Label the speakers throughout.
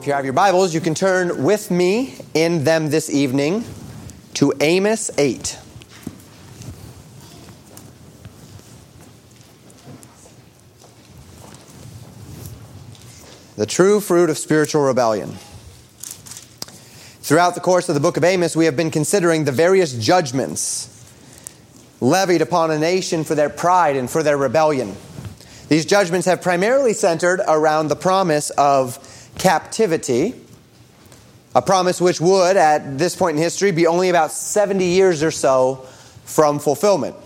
Speaker 1: If you have your Bibles, you can turn with me in them this evening to Amos 8. The true fruit of spiritual rebellion. Throughout the course of the book of Amos, we have been considering the various judgments levied upon a nation for their pride and for their rebellion. These judgments have primarily centered around the promise of captivity, a promise which would, at this point in history, be only about 70 years or so from fulfillment.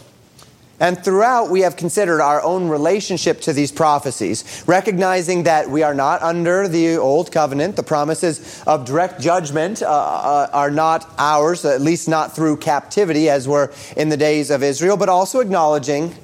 Speaker 1: And throughout, we have considered our own relationship to these prophecies, recognizing that we are not under the old covenant. The promises of direct judgment uh, uh, are not ours, at least not through captivity, as were in the days of Israel, but also acknowledging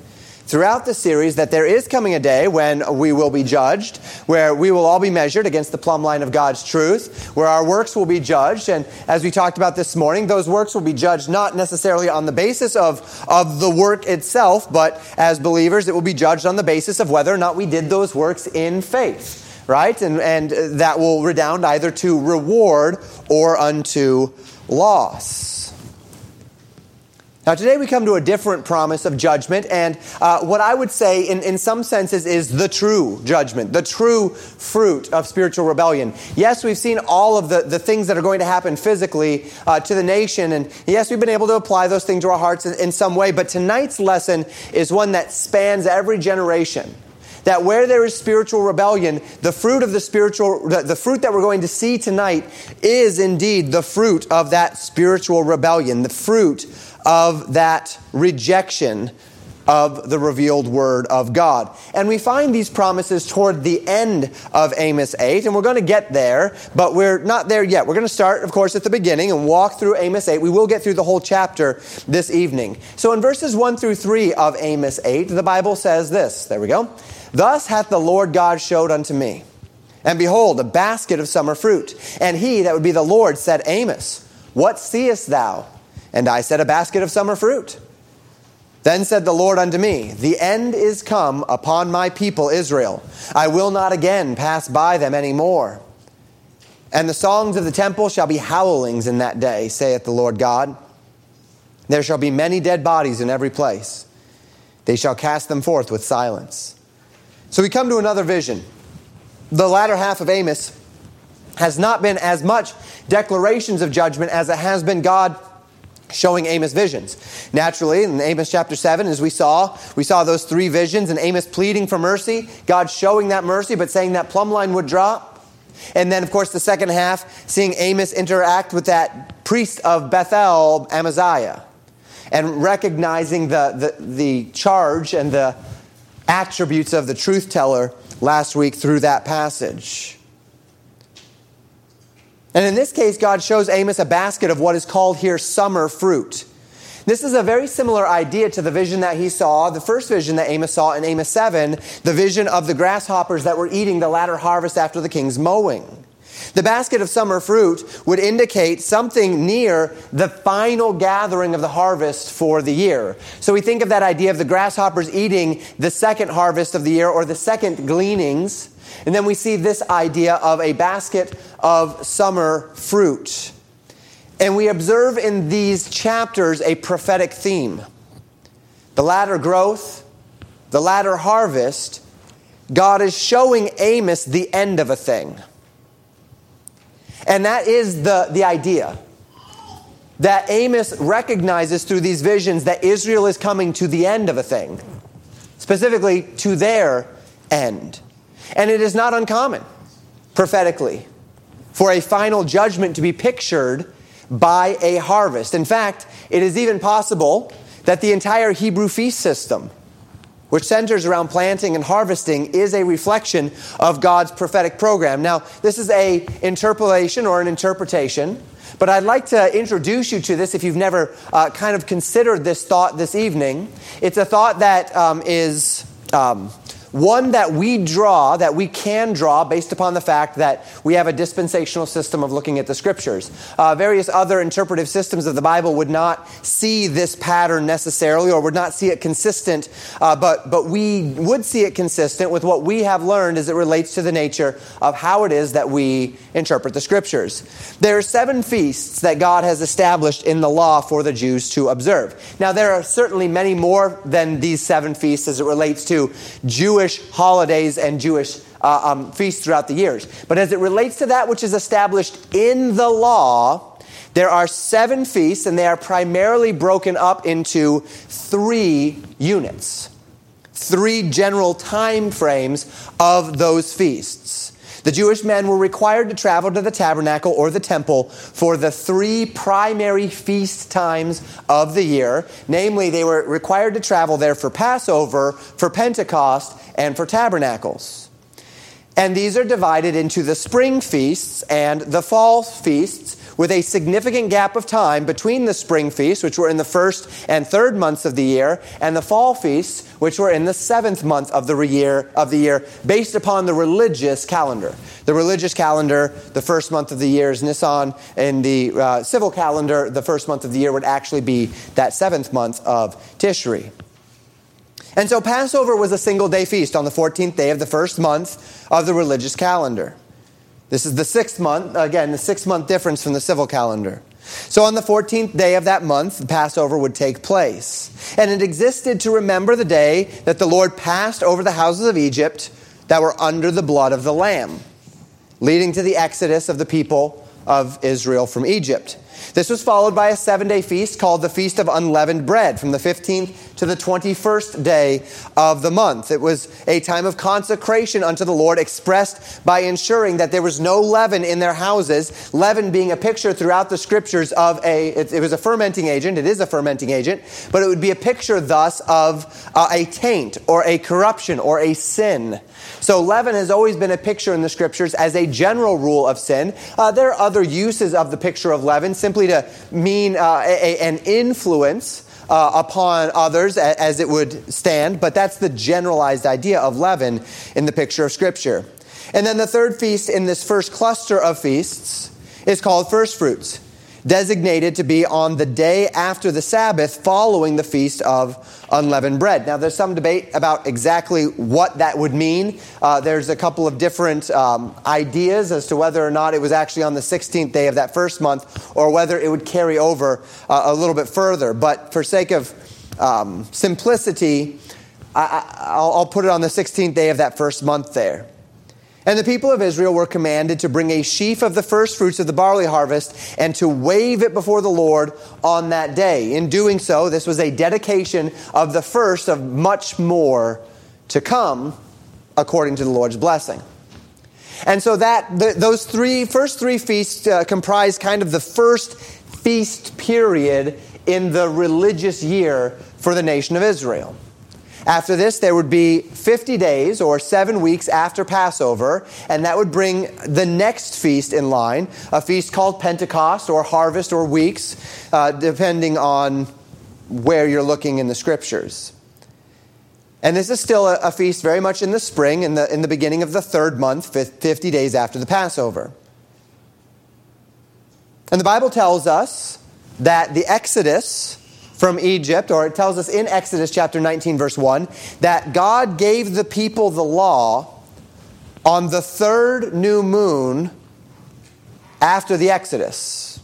Speaker 1: throughout the series that there is coming a day when we will be judged, where we will all be measured against the plumb line of God's truth, where our works will be judged. And as we talked about this morning, those works will be judged not necessarily on the basis of, of the work itself, but as believers, it will be judged on the basis of whether or not we did those works in faith. Right? And, and that will redound either to reward or unto loss. Now, today we come to a different promise of judgment, and uh, what I would say, in, in some senses, is the true judgment, the true fruit of spiritual rebellion. Yes, we've seen all of the, the things that are going to happen physically uh, to the nation, and yes, we've been able to apply those things to our hearts in, in some way, but tonight's lesson is one that spans every generation that where there is spiritual rebellion, the fruit of the spiritual, the, the, fruit that we're going to see tonight is indeed the fruit of that spiritual rebellion, the fruit of that rejection of the revealed word of God. And we find these promises toward the end of Amos 8, and we're going to get there, but we're not there yet. We're going to start, of course, at the beginning and walk through Amos 8. We will get through the whole chapter this evening. So in verses 1 through 3 of Amos 8, the Bible says this. There we go. Thus hath the Lord God showed unto me. And behold, a basket of summer fruit. And he, that would be the Lord, said, Amos, what seest thou? And I said, A basket of summer fruit. Then said the Lord unto me, The end is come upon my people Israel. I will not again pass by them any more. And the songs of the temple shall be howlings in that day, saith the Lord God. There shall be many dead bodies in every place. They shall cast them forth with silence. So we come to another vision. The latter half of Amos has not been as much declarations of judgment as it has been God showing Amos visions. Naturally, in Amos chapter 7, as we saw, we saw those three visions and Amos pleading for mercy, God showing that mercy, but saying that plumb line would drop. And then, of course, the second half, seeing Amos interact with that priest of Bethel, Amaziah, and recognizing the, the, the charge and the attributes of the truth teller last week through that passage. And in this case, God shows Amos a basket of what is called here summer fruit. This is a very similar idea to the vision that he saw, the first vision that Amos saw in Amos 7, the vision of the grasshoppers that were eating the latter harvest after the king's mowing. The basket of summer fruit would indicate something near the final gathering of the harvest for the year. So we think of that idea of the grasshoppers eating the second harvest of the year or the second gleanings and then we see this idea of a basket of summer fruit. And we observe in these chapters a prophetic theme the latter growth, the latter harvest. God is showing Amos the end of a thing. And that is the, the idea that Amos recognizes through these visions that Israel is coming to the end of a thing, specifically to their end. And it is not uncommon, prophetically, for a final judgment to be pictured by a harvest. In fact, it is even possible that the entire Hebrew feast system, which centers around planting and harvesting, is a reflection of God's prophetic program. Now, this is a interpolation or an interpretation, but I'd like to introduce you to this if you've never uh, kind of considered this thought this evening. It's a thought that um, is um, one that we draw, that we can draw based upon the fact that we have a dispensational system of looking at the scriptures. Uh, various other interpretive systems of the Bible would not see this pattern necessarily or would not see it consistent, uh, but, but we would see it consistent with what we have learned as it relates to the nature of how it is that we interpret the scriptures. There are seven feasts that God has established in the law for the Jews to observe. Now, there are certainly many more than these seven feasts as it relates to Jewish Jewish holidays and Jewish uh, um, feasts throughout the years. But as it relates to that which is established in the law, there are seven feasts, and they are primarily broken up into three units, three general time frames of those feasts. The Jewish men were required to travel to the tabernacle or the temple for the three primary feast times of the year. Namely, they were required to travel there for Passover, for Pentecost, and for tabernacles. And these are divided into the spring feasts and the fall feasts, with a significant gap of time between the spring feasts, which were in the first and third months of the year, and the fall feasts, which were in the seventh month of the year, of the year based upon the religious calendar. The religious calendar, the first month of the year is Nisan, and the uh, civil calendar, the first month of the year would actually be that seventh month of Tishri. And so Passover was a single day feast on the 14th day of the first month of the religious calendar. This is the sixth month, again, the six month difference from the civil calendar. So on the 14th day of that month, the Passover would take place. And it existed to remember the day that the Lord passed over the houses of Egypt that were under the blood of the Lamb, leading to the exodus of the people of Israel from Egypt. This was followed by a seven day feast called the Feast of Unleavened Bread from the 15th to the 21st day of the month. It was a time of consecration unto the Lord expressed by ensuring that there was no leaven in their houses. Leaven being a picture throughout the scriptures of a, it, it was a fermenting agent, it is a fermenting agent, but it would be a picture thus of uh, a taint or a corruption or a sin. So leaven has always been a picture in the scriptures as a general rule of sin. Uh, there are other uses of the picture of leaven, simply to mean uh, a, an influence. Uh, upon others as it would stand, but that's the generalized idea of leaven in the picture of Scripture. And then the third feast in this first cluster of feasts is called first fruits designated to be on the day after the Sabbath following the Feast of Unleavened Bread. Now, there's some debate about exactly what that would mean. Uh, there's a couple of different um, ideas as to whether or not it was actually on the 16th day of that first month or whether it would carry over uh, a little bit further. But for sake of um, simplicity, I, will put it on the 16th day of that first month there. And the people of Israel were commanded to bring a sheaf of the first fruits of the barley harvest and to wave it before the Lord on that day. In doing so, this was a dedication of the first of much more to come according to the Lord's blessing. And so that those three first three feasts uh, comprise kind of the first feast period in the religious year for the nation of Israel. After this, there would be 50 days or seven weeks after Passover, and that would bring the next feast in line, a feast called Pentecost or Harvest or Weeks, uh, depending on where you're looking in the scriptures. And this is still a, a, feast very much in the spring, in the, in the beginning of the third month, 50 days after the Passover. And the Bible tells us that the Exodus from Egypt, or it tells us in Exodus chapter 19, verse 1, that God gave the people the law on the third new moon after the Exodus.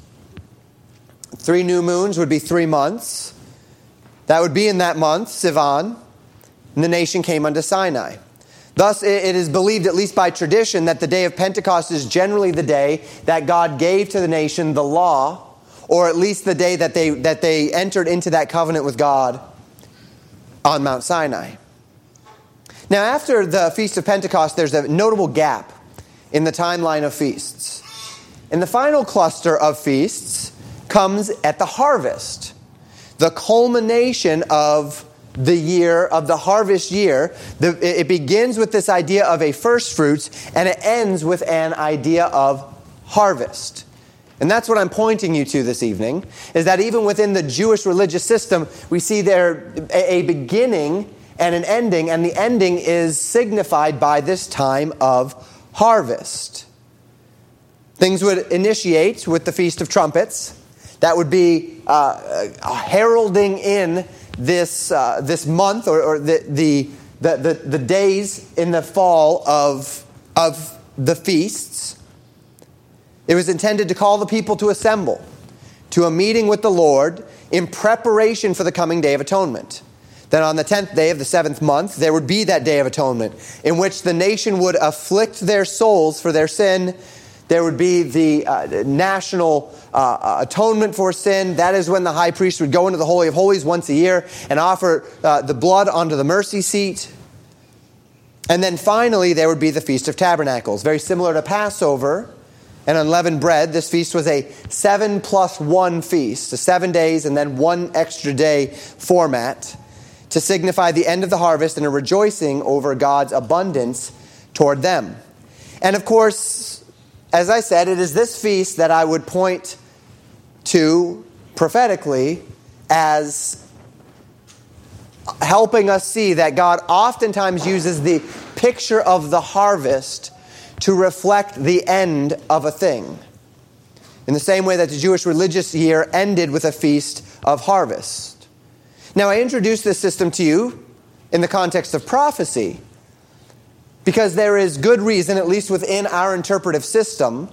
Speaker 1: Three new moons would be three months. That would be in that month, Sivan, and the nation came unto Sinai. Thus, it is believed, at least by tradition, that the day of Pentecost is generally the day that God gave to the nation the law or at least the day that they, that they entered into that covenant with God on Mount Sinai. Now, after the Feast of Pentecost, there's a notable gap in the timeline of feasts. And the final cluster of feasts comes at the harvest, the culmination of the year, of the harvest year. The, it begins with this idea of a first fruits, and it ends with an idea of harvest. And that's what I'm pointing you to this evening, is that even within the Jewish religious system, we see there a beginning and an ending, and the ending is signified by this time of harvest. Things would initiate with the Feast of Trumpets. That would be uh, uh, heralding in this, uh, this month or, or the, the, the, the, the days in the fall of, of the feasts. It was intended to call the people to assemble to a meeting with the Lord in preparation for the coming Day of Atonement. Then on the tenth day of the seventh month, there would be that Day of Atonement in which the nation would afflict their souls for their sin there would be the uh, national uh, uh, atonement for sin. That is when the high priest would go into the Holy of Holies once a year and offer uh, the blood onto the mercy seat. And then finally, there would be the Feast of Tabernacles. Very similar to Passover and unleavened bread, this feast was a seven plus one feast, a seven days and then one extra day format to signify the end of the harvest and a rejoicing over God's abundance toward them. And of course, as I said, it is this feast that I would point to prophetically as helping us see that God oftentimes uses the picture of the harvest to reflect the end of a thing. In the same way that the Jewish religious year ended with a feast of harvest. Now, I introduce this system to you in the context of prophecy because there is good reason, at least within our interpretive system,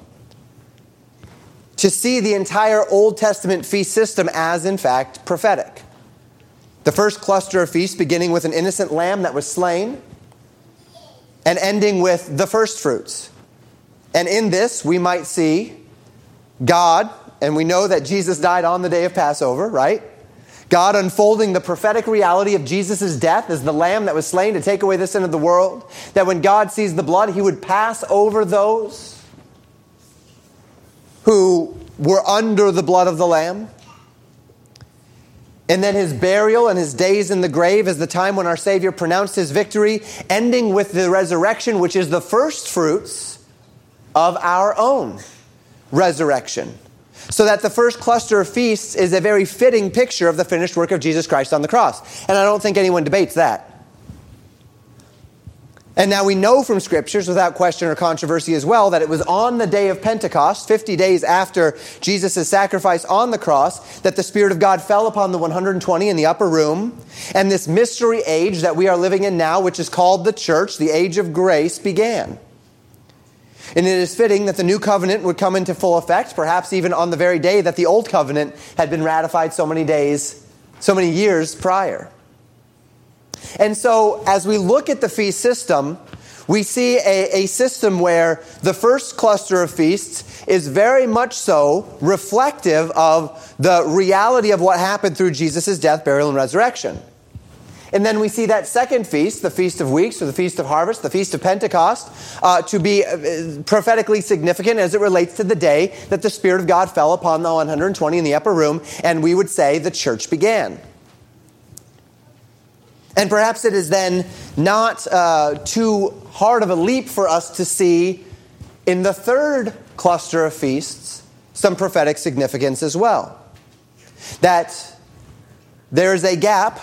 Speaker 1: to see the entire Old Testament feast system as, in fact, prophetic. The first cluster of feasts beginning with an innocent lamb that was slain and ending with the first fruits. And in this, we might see God, and we know that Jesus died on the day of Passover, right? God unfolding the prophetic reality of Jesus' death as the lamb that was slain to take away the sin of the world. That when God sees the blood, he would pass over those who were under the blood of the lamb. And then his burial and his days in the grave is the time when our Savior pronounced his victory, ending with the resurrection, which is the first fruits of our own resurrection. So that the first cluster of feasts is a very fitting picture of the finished work of Jesus Christ on the cross. And I don't think anyone debates that. And now we know from scriptures, without question or controversy as well, that it was on the day of Pentecost, 50 days after Jesus' sacrifice on the cross, that the Spirit of God fell upon the 120 in the upper room. And this mystery age that we are living in now, which is called the church, the age of grace, began. And it is fitting that the new covenant would come into full effect, perhaps even on the very day that the old covenant had been ratified so many days, so many years prior. And so, as we look at the feast system, we see a, a, system where the first cluster of feasts is very much so reflective of the reality of what happened through Jesus' death, burial, and resurrection. And then we see that second feast, the Feast of Weeks or the Feast of Harvest, the Feast of Pentecost, uh, to be uh, prophetically significant as it relates to the day that the Spirit of God fell upon the 120 in the upper room, and we would say the church began. And perhaps it is then not uh, too hard of a leap for us to see in the third cluster of feasts some prophetic significance as well. That there is a gap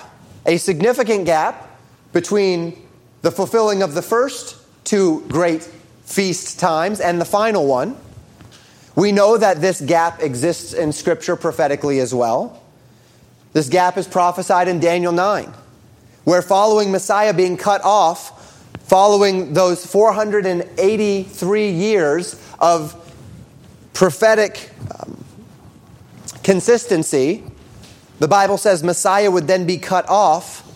Speaker 1: a significant gap between the fulfilling of the first two great feast times and the final one. We know that this gap exists in Scripture prophetically as well. This gap is prophesied in Daniel 9, where following Messiah being cut off, following those 483 years of prophetic um, consistency, the Bible says Messiah would then be cut off,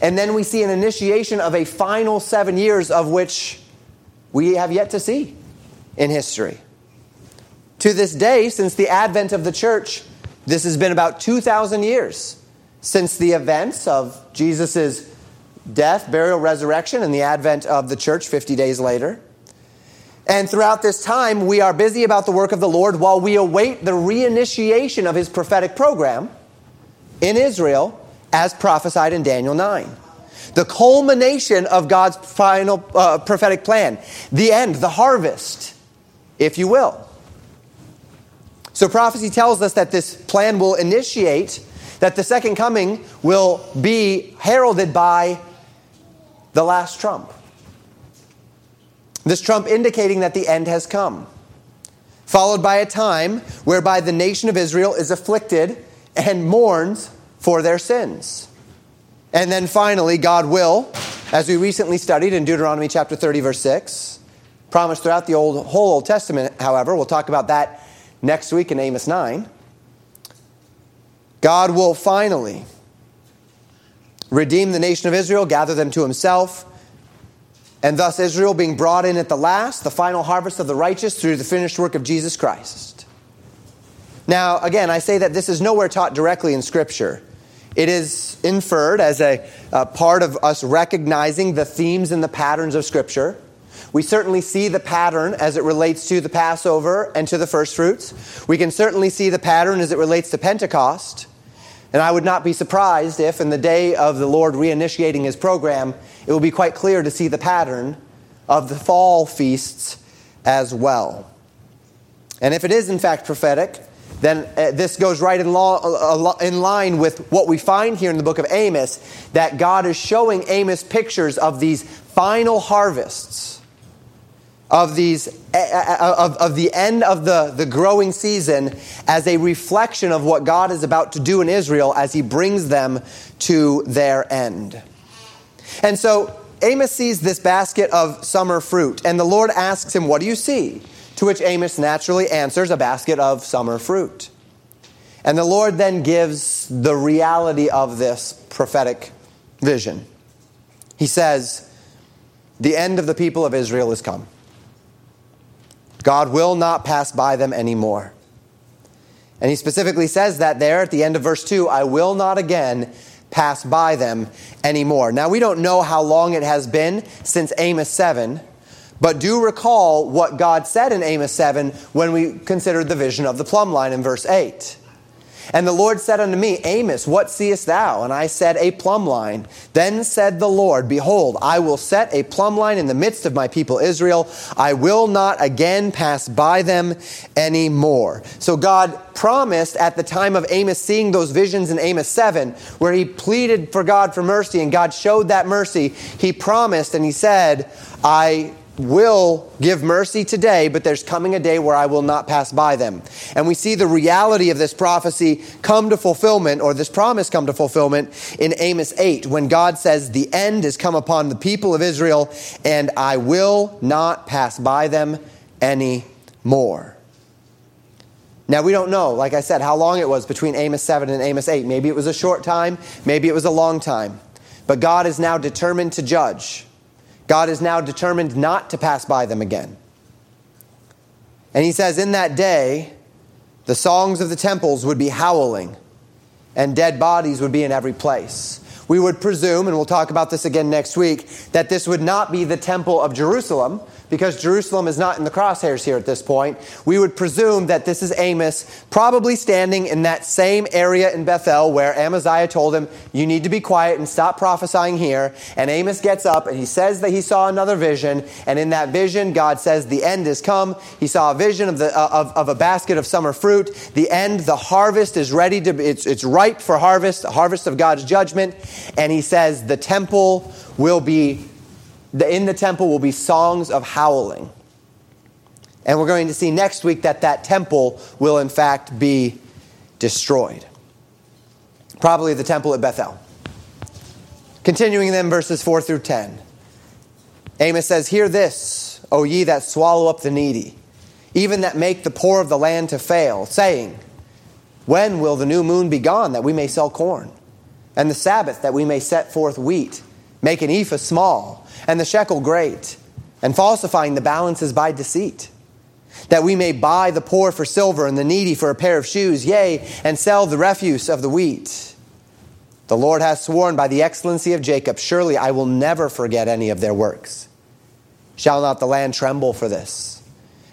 Speaker 1: and then we see an initiation of a final seven years of which we have yet to see in history. To this day, since the advent of the church, this has been about 2,000 years since the events of Jesus' death, burial, resurrection, and the advent of the church 50 days later. And throughout this time, we are busy about the work of the Lord while we await the reinitiation of his prophetic program in Israel as prophesied in Daniel 9. The culmination of God's final uh, prophetic plan, the end, the harvest, if you will. So prophecy tells us that this plan will initiate, that the second coming will be heralded by the last trump. This trump indicating that the end has come, followed by a time whereby the nation of Israel is afflicted and mourns for their sins. And then finally, God will, as we recently studied in Deuteronomy chapter 30, verse 6, promised throughout the old, whole Old Testament, however, we'll talk about that next week in Amos 9. God will finally redeem the nation of Israel, gather them to himself, and thus Israel being brought in at the last, the final harvest of the righteous through the finished work of Jesus Christ. Now, again, I say that this is nowhere taught directly in Scripture. It is inferred as a, a, part of us recognizing the themes and the patterns of Scripture. We certainly see the pattern as it relates to the Passover and to the first fruits. We can certainly see the pattern as it relates to Pentecost. And I would not be surprised if, in the day of the Lord reinitiating his program, it will be quite clear to see the pattern of the fall feasts as well. And if it is, in fact, prophetic, then uh, this goes right in, law, uh, in, line with what we find here in the book of Amos that God is showing Amos pictures of these final harvests, of, these, uh, uh, of, of the end of the, the growing season as a reflection of what God is about to do in Israel as he brings them to their end. And so Amos sees this basket of summer fruit, and the Lord asks him, What do you see? To which Amos naturally answers, A basket of summer fruit. And the Lord then gives the reality of this prophetic vision. He says, The end of the people of Israel is come. God will not pass by them anymore. And he specifically says that there at the end of verse 2 I will not again pass by them anymore. Now, we don't know how long it has been since Amos 7. But do recall what God said in Amos 7 when we considered the vision of the plumb line in verse 8. And the Lord said unto me, Amos, what seest thou? And I said, A plumb line. Then said the Lord, Behold, I will set a plumb line in the midst of my people Israel. I will not again pass by them any more. So God promised at the time of Amos seeing those visions in Amos 7, where he pleaded for God for mercy, and God showed that mercy. He promised and he said, I will give mercy today, but there's coming a day where I will not pass by them. And we see the reality of this prophecy come to fulfillment, or this promise come to fulfillment in Amos 8, when God says, The end is come upon the people of Israel, and I will not pass by them any more. Now, we don't know, like I said, how long it was between Amos 7 and Amos 8. Maybe it was a short time, maybe it was a long time. But God is now determined to judge. God is now determined not to pass by them again. And he says, In that day, the songs of the temples would be howling, and dead bodies would be in every place. We would presume, and we'll talk about this again next week, that this would not be the temple of Jerusalem, because Jerusalem is not in the crosshairs here at this point, we would presume that this is Amos probably standing in that same area in Bethel where Amaziah told him, You need to be quiet and stop prophesying here. And Amos gets up and he says that he saw another vision. And in that vision, God says, The end is come. He saw a vision of, the, uh, of, of a basket of summer fruit. The end, the harvest is ready to, it's, it's ripe for harvest, the harvest of God's judgment. And he says, The temple will be in the temple will be songs of howling. And we're going to see next week that that temple will, in fact, be destroyed. Probably the temple at Bethel. Continuing then, verses 4 through 10. Amos says, Hear this, O ye that swallow up the needy, even that make the poor of the land to fail, saying, When will the new moon be gone, that we may sell corn? And the Sabbath, that we may set forth wheat, make an ephah small? And the shekel great, and falsifying the balances by deceit, that we may buy the poor for silver and the needy for a pair of shoes, yea, and sell the refuse of the wheat. The Lord hath sworn by the excellency of Jacob, surely I will never forget any of their works. Shall not the land tremble for this,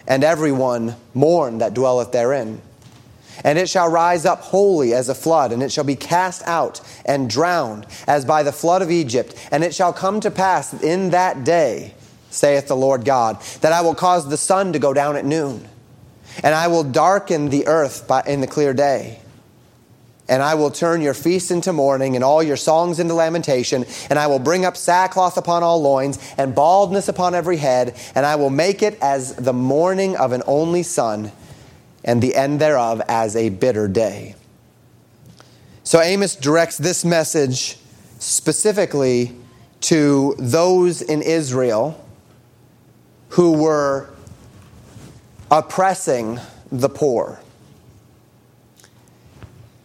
Speaker 1: and every one mourn that dwelleth therein? And it shall rise up wholly as a flood, and it shall be cast out and drowned as by the flood of Egypt. And it shall come to pass in that day, saith the Lord God, that I will cause the sun to go down at noon, and I will darken the earth by, in the clear day. and I will turn your feasts into mourning and all your songs into lamentation, and I will bring up sackcloth upon all loins and baldness upon every head, and I will make it as the mourning of an only son, and the end thereof as a bitter day. So Amos directs this message specifically to those in Israel who were oppressing the poor.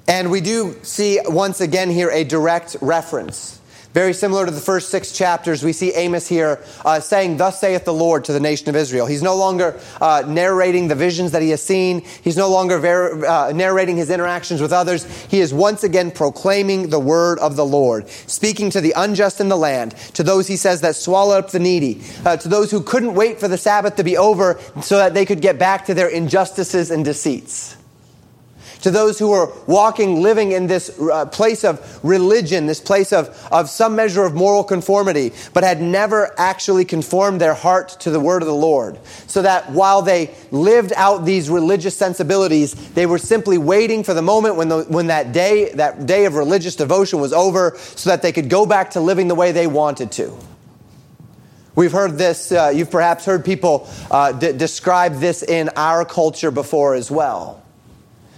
Speaker 1: And we do see once again here a direct reference. Very similar to the first six chapters, we see Amos here uh, saying, Thus saith the Lord to the nation of Israel. He's no longer uh, narrating the visions that he has seen. He's no longer ver- uh, narrating his interactions with others. He is once again proclaiming the word of the Lord, speaking to the unjust in the land, to those he says that swallow up the needy, uh, to those who couldn't wait for the Sabbath to be over so that they could get back to their injustices and deceits to those who are walking, living in this uh, place of religion, this place of, of some measure of moral conformity, but had never actually conformed their heart to the word of the Lord. So that while they lived out these religious sensibilities, they were simply waiting for the moment when, the, when that day, that day of religious devotion was over, so that they could go back to living the way they wanted to. We've heard this, uh, you've perhaps heard people uh, d- describe this in our culture before as well.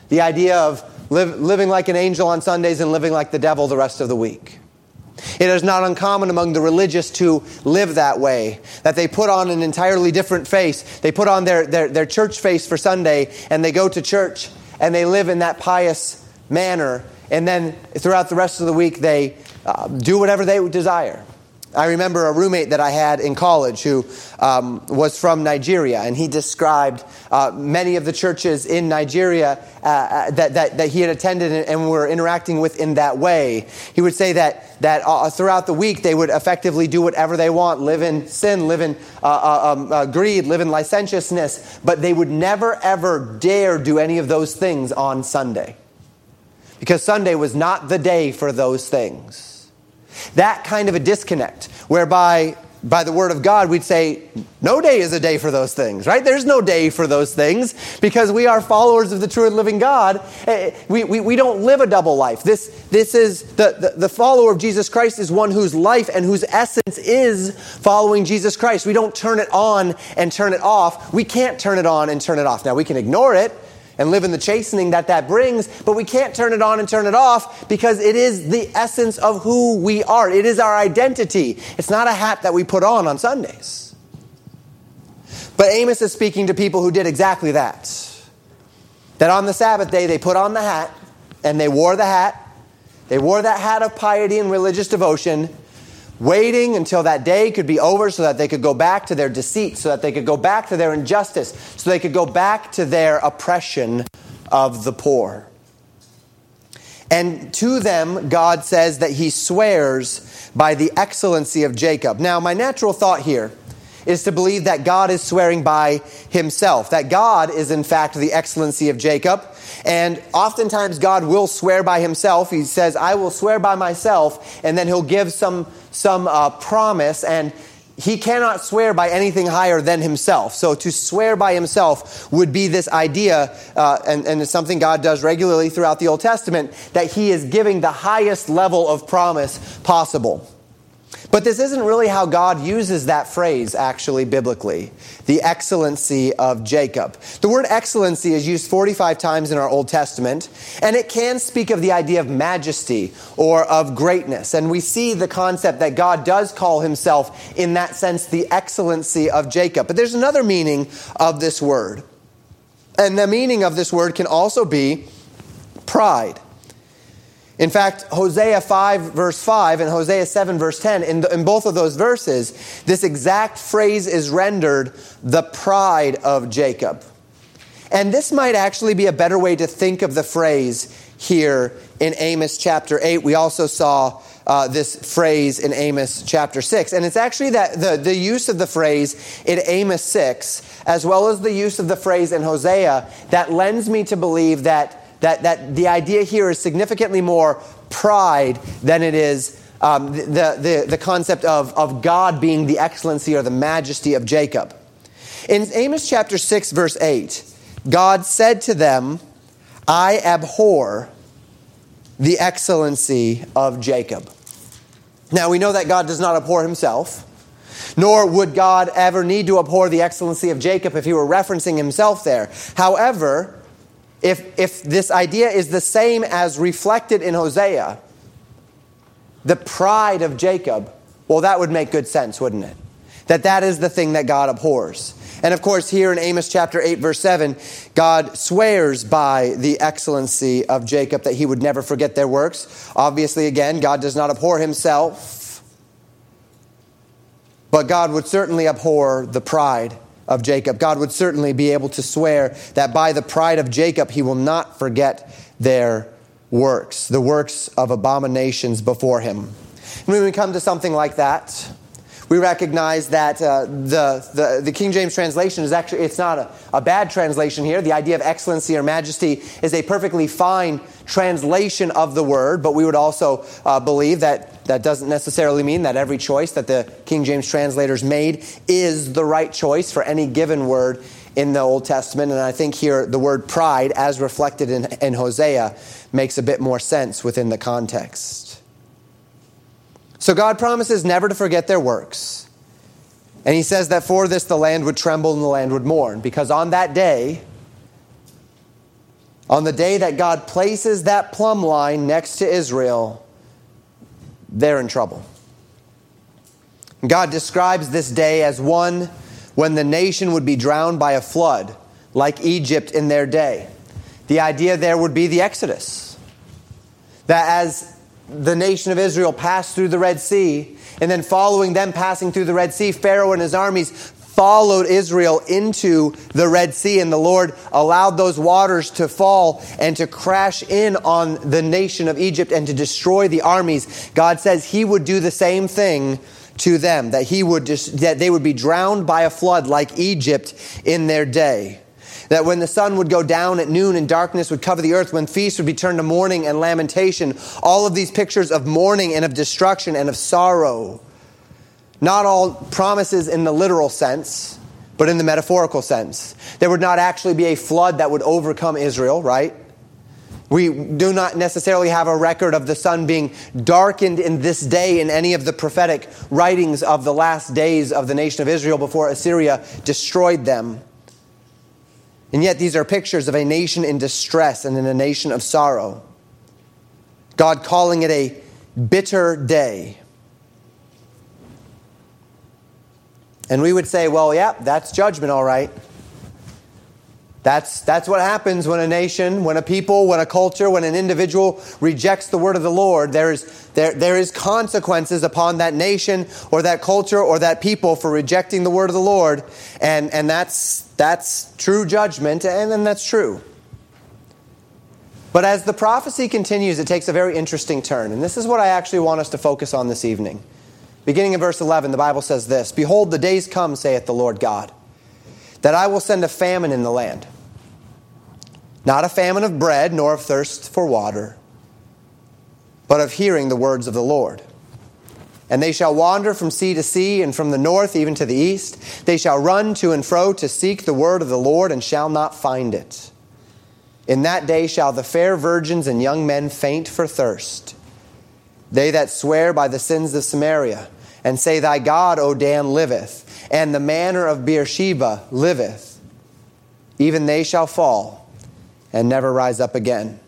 Speaker 1: The idea of live, living like an angel on Sundays and living like the devil the rest of the week. It is not uncommon among the religious to live that way, that they put on an entirely different face. They put on their, their, their church face for Sunday and they go to church and they live in that pious manner. And then throughout the rest of the week, they uh, do whatever they desire. I remember a roommate that I had in college who um, was from Nigeria, and he described uh, many of the churches in Nigeria uh, uh, that, that, that, he had attended and were interacting with in that way. He would say that, that uh, throughout the week they would effectively do whatever they want live in sin, live in uh, uh, um, greed, live in licentiousness, but they would never ever dare do any of those things on Sunday. Because Sunday was not the day for those things. That kind of a disconnect, whereby by the word of God, we'd say, no day is a day for those things, right? There's no day for those things because we are followers of the true and living God. Eh, we, we, we don't live a double life. This, this is the, the, the follower of Jesus Christ is one whose life and whose essence is following Jesus Christ. We don't turn it on and turn it off. We can't turn it on and turn it off. Now, we can ignore it and live in the chastening that that brings, but we can't turn it on and turn it off because it is the essence of who we are. It is our identity. It's not a hat that we put on on Sundays. But Amos is speaking to people who did exactly that. That on the Sabbath day they put on the hat and they wore the hat. They wore that hat of piety and religious devotion waiting until that day could be over so that they could go back to their deceit, so that they could go back to their injustice, so they could go back to their oppression of the poor. And to them, God says that He swears by the excellency of Jacob. Now, my natural thought here is to believe that God is swearing by himself, that God is in fact the excellency of Jacob. And oftentimes God will swear by himself. He says, I will swear by myself, and then he'll give some, some uh, promise, and he cannot swear by anything higher than himself. So to swear by himself would be this idea, uh, and, and it's something God does regularly throughout the Old Testament, that he is giving the highest level of promise possible. But this isn't really how God uses that phrase, actually, biblically the excellency of Jacob. The word excellency is used 45 times in our Old Testament, and it can speak of the idea of majesty or of greatness. And we see the concept that God does call himself, in that sense, the excellency of Jacob. But there's another meaning of this word. And the meaning of this word can also be pride. In fact, Hosea 5, verse 5, and Hosea 7, verse 10, in, the, in, both of those verses, this exact phrase is rendered the pride of Jacob. And this might actually be a better way to think of the phrase here in Amos chapter 8. We also saw uh, this phrase in Amos chapter 6. And it's actually that the, the use of the phrase in Amos 6, as well as the use of the phrase in Hosea, that lends me to believe that that, that the idea here is significantly more pride than it is um, the, the, the concept of, of God being the excellency or the majesty of Jacob. In Amos chapter 6, verse 8, God said to them, I abhor the excellency of Jacob. Now, we know that God does not abhor himself, nor would God ever need to abhor the excellency of Jacob if he were referencing himself there. However, if, if this idea is the same as reflected in Hosea, the pride of Jacob, well, that would make good sense, wouldn't it? That that is the thing that God abhors. And of course, here in Amos chapter 8, verse 7, God swears by the excellency of Jacob that he would never forget their works. Obviously, again, God does not abhor himself, but God would certainly abhor the pride of Jacob. God would certainly be able to swear that by the pride of Jacob, he will not forget their works, the works of abominations before him. And when we come to something like that, we recognize that uh, the, the, the, King James translation is actually, it's not a, a bad translation here. The idea of excellency or majesty is a perfectly fine translation of the word, but we would also uh, believe that that doesn't necessarily mean that every choice that the King James translators made is the right choice for any given word in the Old Testament. And I think here the word pride, as reflected in, in Hosea, makes a bit more sense within the context. So God promises never to forget their works. And he says that for this the land would tremble and the land would mourn, because on that day, on the day that God places that plumb line next to Israel, they're in trouble. God describes this day as one when the nation would be drowned by a flood, like Egypt in their day. The idea there would be the Exodus. That as the nation of Israel passed through the Red Sea, and then following them passing through the Red Sea, Pharaoh and his armies followed Israel into the Red Sea, and the Lord allowed those waters to fall and to crash in on the nation of Egypt and to destroy the armies. God says He would do the same thing to them, that He would just, that they would be drowned by a flood like Egypt in their day. That when the sun would go down at noon and darkness would cover the earth, when feasts would be turned to mourning and lamentation, all of these pictures of mourning and of destruction and of sorrow. Not all promises in the literal sense, but in the metaphorical sense. There would not actually be a flood that would overcome Israel, right? We do not necessarily have a record of the sun being darkened in this day in any of the prophetic writings of the last days of the nation of Israel before Assyria destroyed them. And yet, these are pictures of a nation in distress and in a nation of sorrow. God calling it a bitter day. And we would say, well, yeah, that's judgment, all right. That's, that's what happens when a nation, when a people, when a culture, when an individual rejects the word of the Lord. There is, there, there is consequences upon that nation or that culture or that people for rejecting the word of the Lord. And, and that's, that's true judgment, and, and that's true. But as the prophecy continues, it takes a very interesting turn. And this is what I actually want us to focus on this evening. Beginning in verse 11, the Bible says this Behold, the days come, saith the Lord God, that I will send a famine in the land not a famine of bread, nor of thirst for water, but of hearing the words of the Lord. And they shall wander from sea to sea, and from the north even to the east. They shall run to and fro to seek the word of the Lord, and shall not find it. In that day shall the fair virgins and young men faint for thirst. They that swear by the sins of Samaria, and say, Thy God, O Dan, liveth, and the manner of Beersheba liveth, even they shall fall and never rise up again.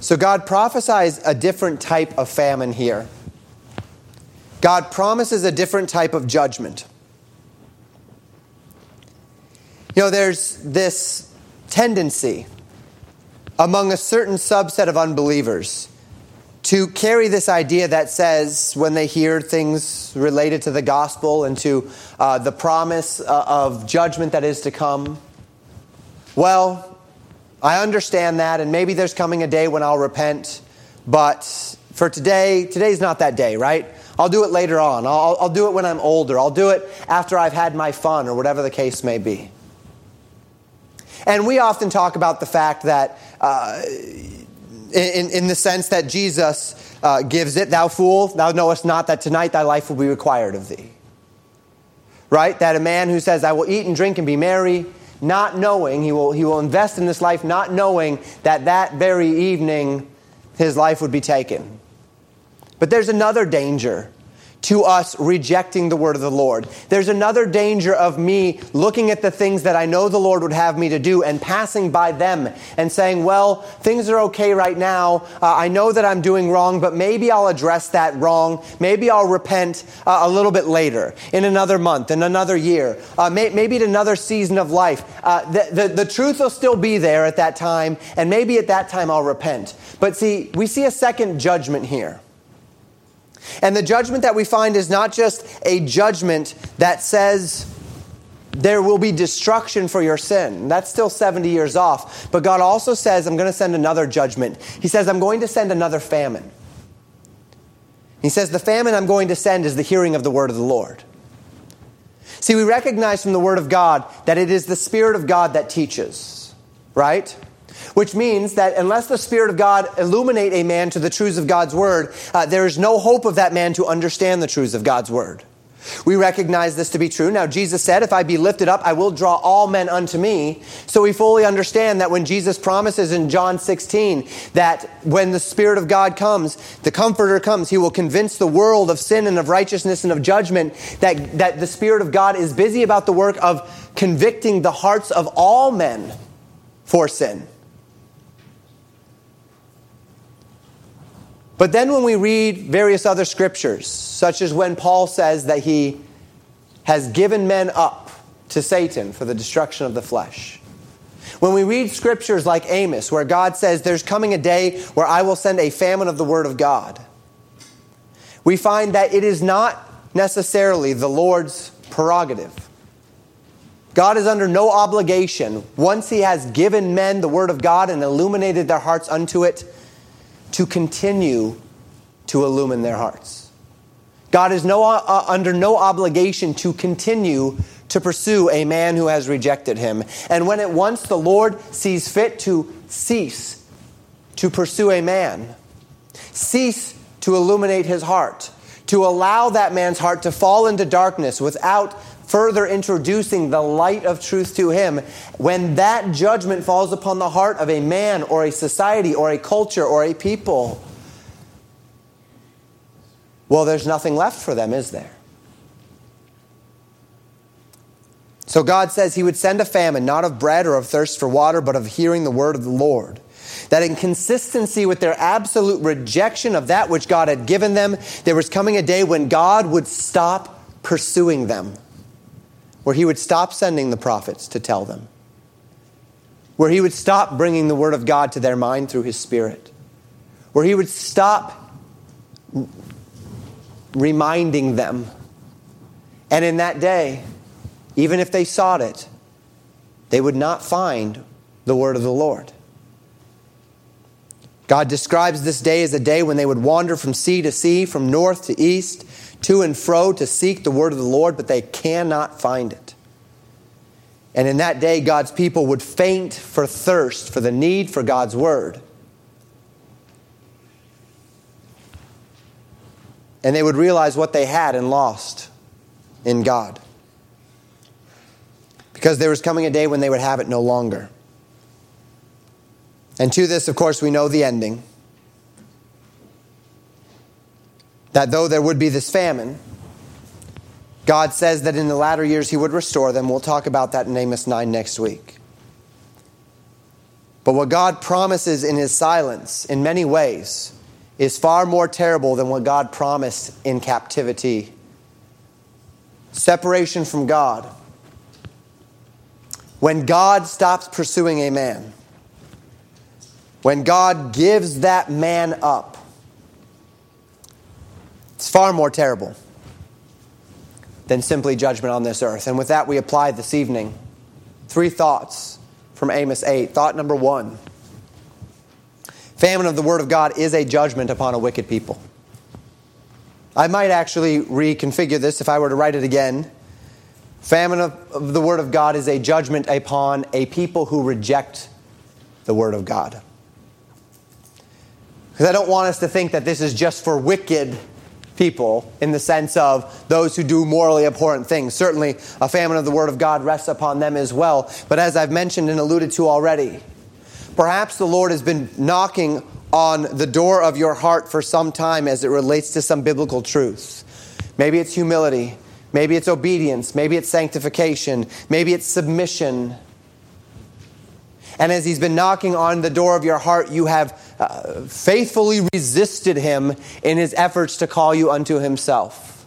Speaker 1: So God prophesies a different type of famine here. God promises a different type of judgment. You know, there's this tendency among a certain subset of unbelievers to carry this idea that says when they hear things related to the gospel and to uh, the promise uh, of judgment that is to come, well, I understand that, and maybe there's coming a day when I'll repent, but for today, today's not that day, right? I'll do it later on. I'll, I'll do it when I'm older. I'll do it after I've had my fun, or whatever the case may be. And we often talk about the fact that, uh, in, in the sense that Jesus uh, gives it, Thou fool, thou knowest not that tonight thy life will be required of thee. Right? That a man who says, I will eat and drink and be merry, not knowing, he will, he will invest in this life not knowing that that very evening his life would be taken. But there's another danger to us rejecting the word of the Lord. There's another danger of me looking at the things that I know the Lord would have me to do and passing by them and saying, well, things are okay right now. Uh, I know that I'm doing wrong, but maybe I'll address that wrong. Maybe I'll repent uh, a little bit later, in another month, in another year, uh, may, maybe in another season of life. Uh, the, the, the truth will still be there at that time, and maybe at that time I'll repent. But see, we see a second judgment here. And the judgment that we find is not just a judgment that says there will be destruction for your sin. That's still 70 years off. But God also says, I'm going to send another judgment. He says, I'm going to send another famine. He says, The famine I'm going to send is the hearing of the word of the Lord. See, we recognize from the word of God that it is the Spirit of God that teaches, right? Which means that unless the Spirit of God illuminate a man to the truths of God's Word, uh, there is no hope of that man to understand the truths of God's Word. We recognize this to be true. Now, Jesus said, If I be lifted up, I will draw all men unto me. So we fully understand that when Jesus promises in John 16 that when the Spirit of God comes, the Comforter comes, he will convince the world of sin and of righteousness and of judgment, that, that the Spirit of God is busy about the work of convicting the hearts of all men for sin. But then when we read various other scriptures, such as when Paul says that he has given men up to Satan for the destruction of the flesh, when we read scriptures like Amos, where God says, There's coming a day where I will send a famine of the word of God, we find that it is not necessarily the Lord's prerogative. God is under no obligation, once He has given men the word of God and illuminated their hearts unto it, to continue to illumine their hearts. God is no, uh, under no obligation to continue to pursue a man who has rejected him. And when at once the Lord sees fit to cease to pursue a man, cease to illuminate his heart, to allow that man's heart to fall into darkness without further introducing the light of truth to him, when that judgment falls upon the heart of a man or a society or a culture or a people, well, there's nothing left for them, is there? So God says He would send a famine, not of bread or of thirst for water, but of hearing the word of the Lord. That in consistency with their absolute rejection of that which God had given them, there was coming a day when God would stop pursuing them where he would stop sending the prophets to tell them, where he would stop bringing the word of God to their mind through his spirit, where he would stop reminding them. And in that day, even if they sought it, they would not find the word of the Lord. God describes this day as a day when they would wander from sea to sea, from north to east, to and fro to seek the word of the Lord, but they cannot find it. And in that day, God's people would faint for thirst, for the need for God's word. And they would realize what they had and lost in God. Because there was coming a day when they would have it no longer. And to this, of course, we know the ending that though there would be this famine, God says that in the latter years he would restore them. We'll talk about that in Amos 9 next week. But what God promises in his silence, in many ways, is far more terrible than what God promised in captivity. Separation from God. When God stops pursuing a man, when God gives that man up, it's far more terrible than simply judgment on this earth. And with that, we apply this evening three thoughts from Amos 8. Thought number one famine of the Word of God is a judgment upon a wicked people. I might actually reconfigure this if I were to write it again. Famine of the Word of God is a judgment upon a people who reject the Word of God. Because I don't want us to think that this is just for wicked people in the sense of those who do morally abhorrent things. Certainly, a famine of the Word of God rests upon them as well. But as I've mentioned and alluded to already, perhaps the Lord has been knocking on the door of your heart for some time as it relates to some biblical truth. Maybe it's humility. Maybe it's obedience. Maybe it's sanctification. Maybe it's submission. And as he's been knocking on the door of your heart, you have uh, faithfully resisted him in his efforts to call you unto himself.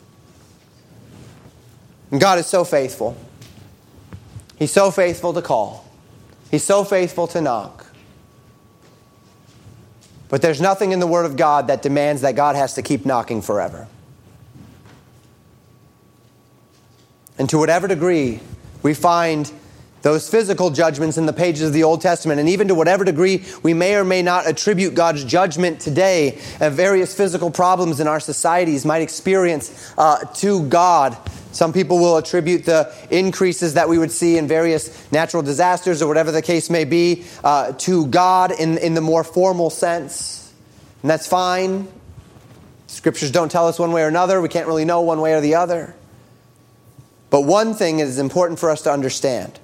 Speaker 1: And God is so faithful. He's so faithful to call, He's so faithful to knock. But there's nothing in the Word of God that demands that God has to keep knocking forever. And to whatever degree we find those physical judgments in the pages of the Old Testament, and even to whatever degree we may or may not attribute God's judgment today of various physical problems in our societies might experience uh, to God. Some people will attribute the increases that we would see in various natural disasters or whatever the case may be uh, to God in, in the more formal sense. And that's fine. Scriptures don't tell us one way or another. We can't really know one way or the other. But one thing is important for us to understand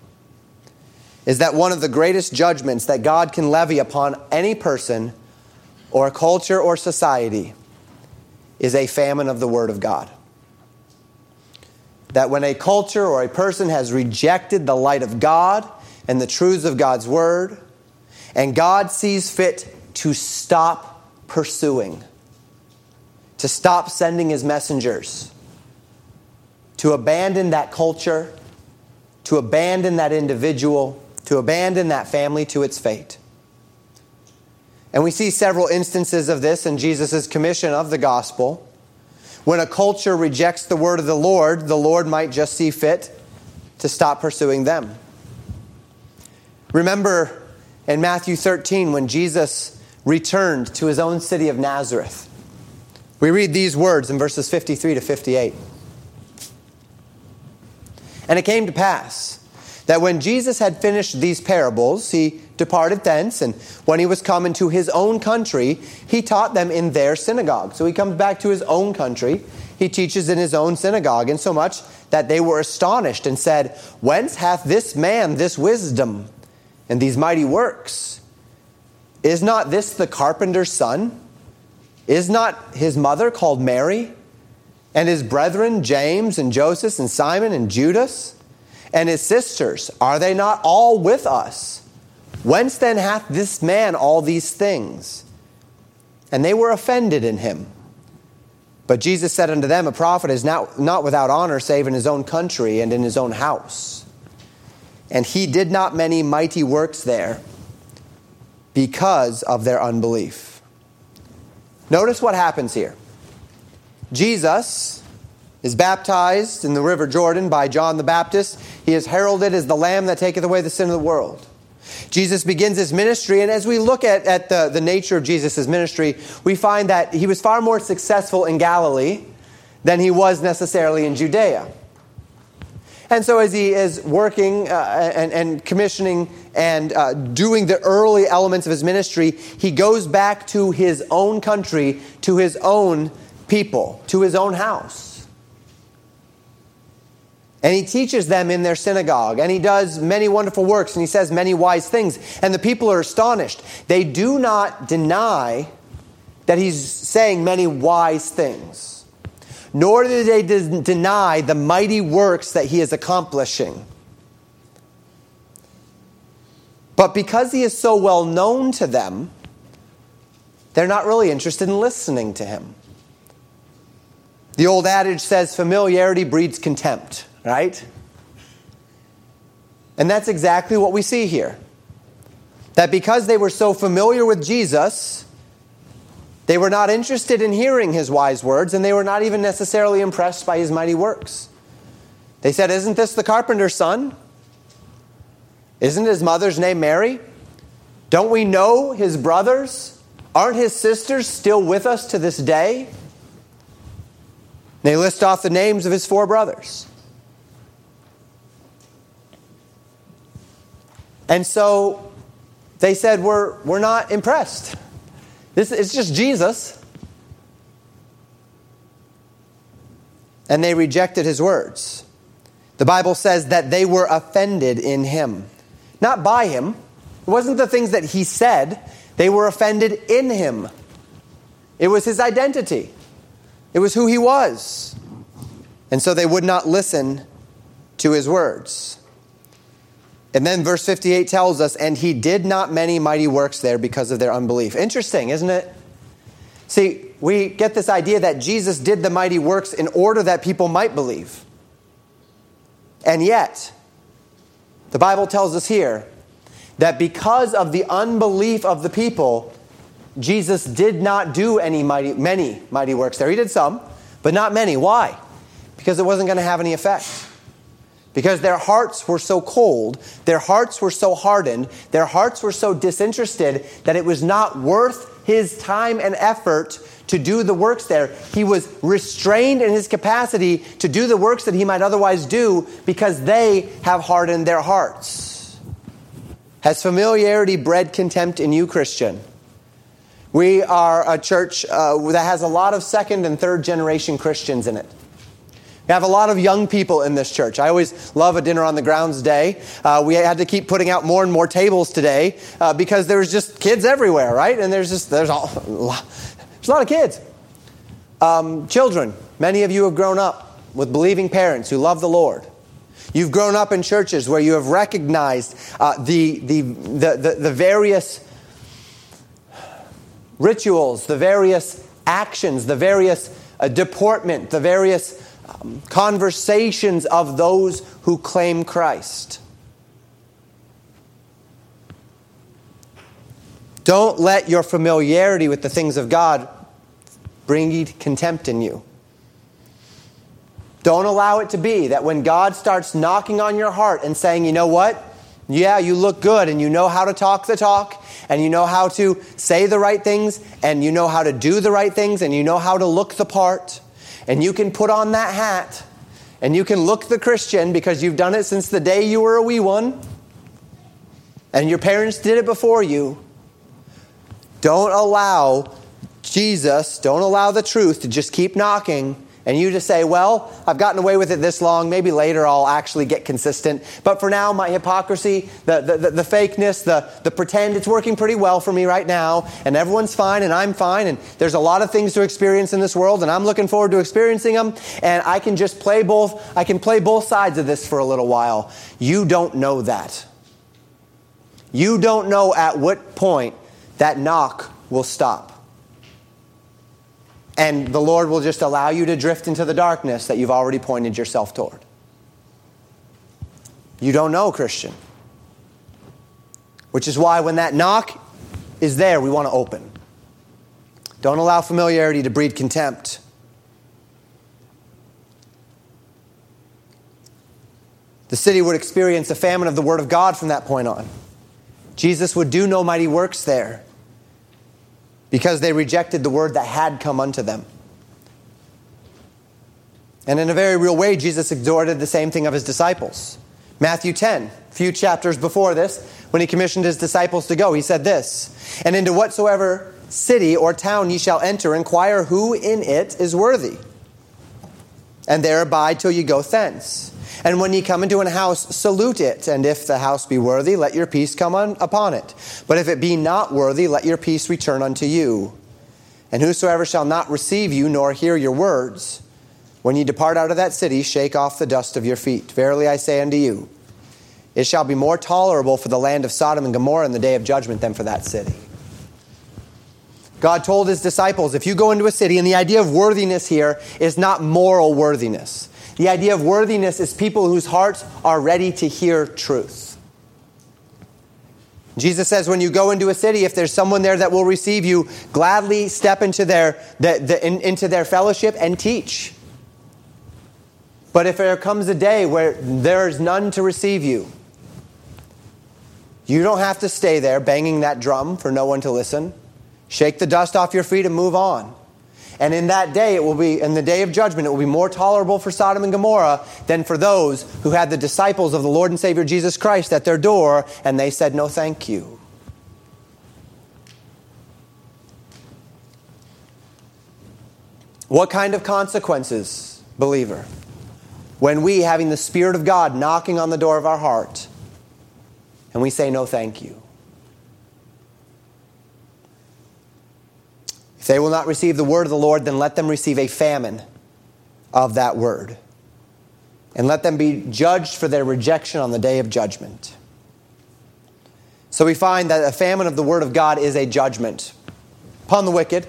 Speaker 1: is that one of the greatest judgments that God can levy upon any person or culture or society is a famine of the Word of God. That when a culture or a person has rejected the light of God and the truths of God's Word, and God sees fit to stop pursuing, to stop sending His messengers, to abandon that culture, to abandon that individual, to abandon that family to its fate. And we see several instances of this in Jesus' commission of the gospel. When a culture rejects the word of the Lord, the Lord might just see fit to stop pursuing them. Remember in Matthew 13 when Jesus returned to his own city of Nazareth. We read these words in verses 53 to 58. And it came to pass that when Jesus had finished these parables, he departed thence, and when he was come into his own country, he taught them in their synagogue. So he comes back to his own country. He teaches in his own synagogue, insomuch that they were astonished and said, Whence hath this man this wisdom and these mighty works? Is not this the carpenter's son? Is not his mother called Mary? And his brethren, James and Joseph and Simon and Judas? And his sisters, are they not all with us? Whence then hath this man all these things? And they were offended in him. But Jesus said unto them, A prophet is not, not without honor save in his own country and in his own house. And he did not many mighty works there because of their unbelief. Notice what happens here. Jesus is baptized in the river Jordan by John the Baptist. He is heralded as the Lamb that taketh away the sin of the world. Jesus begins his ministry, and as we look at, at the, the nature of Jesus' ministry, we find that he was far more successful in Galilee than he was necessarily in Judea. And so, as he is working uh, and, and, commissioning and uh, doing the early elements of his ministry, he goes back to his own country, to his own people, to his own house. And he teaches them in their synagogue. And he does many wonderful works and he says many wise things. And the people are astonished. They do not deny that he's saying many wise things, nor do they de- deny the mighty works that he is accomplishing. But because he is so well known to them, they're not really interested in listening to him. The old adage says familiarity breeds contempt right? And that's exactly what we see here. That because they were so familiar with Jesus, they were not interested in hearing his wise words, and they were not even necessarily impressed by his mighty works. They said, Isn't this the carpenter's son? Isn't his mother's name Mary? Don't we know his brothers? Aren't his sisters still with us to this day? They list off the names of his four brothers. And so they said, We're, we're not impressed. This, it's just Jesus. And they rejected his words. The Bible says that they were offended in him, not by him. It wasn't the things that he said They were offended in him. It was his identity, it was who he was. And so they would not listen to his words. And then verse 58 tells us, and he did not many mighty works there because of their unbelief. Interesting, isn't it? See, we get this idea that Jesus did the mighty works in order that people might believe. And yet, the Bible tells us here that because of the unbelief of the people, Jesus did not do any mighty, many mighty works there. He did some, but not many. Why? Because it wasn't going to have any effect. Because their hearts were so cold, their hearts were so hardened, their hearts were so disinterested that it was not worth his time and effort to do the works there. He was restrained in his capacity to do the works that he might otherwise do because they have hardened their hearts. Has familiarity bred contempt in you, Christian? We are a church uh, that has a lot of second and third generation Christians in it. We have a lot of young people in this church. I always love a dinner on the grounds day. Uh, we had to keep putting out more and more tables today uh, because there's just kids everywhere, right? And there's just there's, all, there's a lot of kids. Um, children, many of you have grown up with believing parents who love the Lord. You've grown up in churches where you have recognized uh, the, the, the, the, the various rituals, the various actions, the various uh, deportment, the various um, conversations of those who claim Christ. Don't let your familiarity with the things of God bring contempt in you. Don't allow it to be that when God starts knocking on your heart and saying, you know what? Yeah, you look good and you know how to talk the talk and you know how to say the right things and you know how to do the right things and you know how to look the part and you can put on that hat. And you can look the Christian because you've done it since the day you were a wee one. And your parents did it before you. Don't allow Jesus, don't allow the truth to just keep knocking and you just say, well, I've gotten away with it this long. Maybe later I'll actually get consistent. But for now, my hypocrisy, the, the, the, the, fakeness, the, the pretend, it's working pretty well for me right now. And everyone's fine and I'm fine. And there's a lot of things to experience in this world and I'm looking forward to experiencing them. And I can just play both, I can play both sides of this for a little while. You don't know that. You don't know at what point that knock will stop. And the Lord will just allow you to drift into the darkness that you've already pointed yourself toward. You don't know, Christian. Which is why when that knock is there, we want to open. Don't allow familiarity to breed contempt. The city would experience a famine of the Word of God from that point on. Jesus would do no mighty works there because they rejected the word that had come unto them. And in a very real way, Jesus exhorted the same thing of his disciples. Matthew 10, a few chapters before this, when he commissioned his disciples to go, he said this And into whatsoever city or town ye shall enter, inquire who in it is worthy, and there abide till ye go thence. And when ye come into an house, salute it. And if the house be worthy, let your peace come on, upon it. But if it be not worthy, let your peace return unto you. And whosoever shall not receive you, nor hear your words, when ye depart out of that city, shake off the dust of your feet. Verily I say unto you, it shall be more tolerable for the land of Sodom and Gomorrah in the day of judgment than for that city. God told his disciples, if you go into a city, and the idea of worthiness here is not moral worthiness. The idea of worthiness is people whose hearts are ready to hear truth. Jesus says, when you go into a city, if there's someone there that will receive you, gladly step into their, the, the, in, into their fellowship and teach. But if there comes a day where there is none to receive you, you don't have to stay there banging that drum for no one to listen. Shake the dust off your feet and move on. And in that day, it will be, in the day of judgment, it will be more tolerable for Sodom and Gomorrah than for those who had the disciples of the Lord and Savior Jesus Christ at their door and they said, No, thank you. What kind of consequences, believer, when we, having the Spirit of God knocking on the door of our heart, and we say, No, thank you? If they will not receive the word of the Lord, then let them receive a famine of that word. And let them be judged for their rejection on the day of judgment. So we find that a famine of the word of God is a judgment upon the wicked.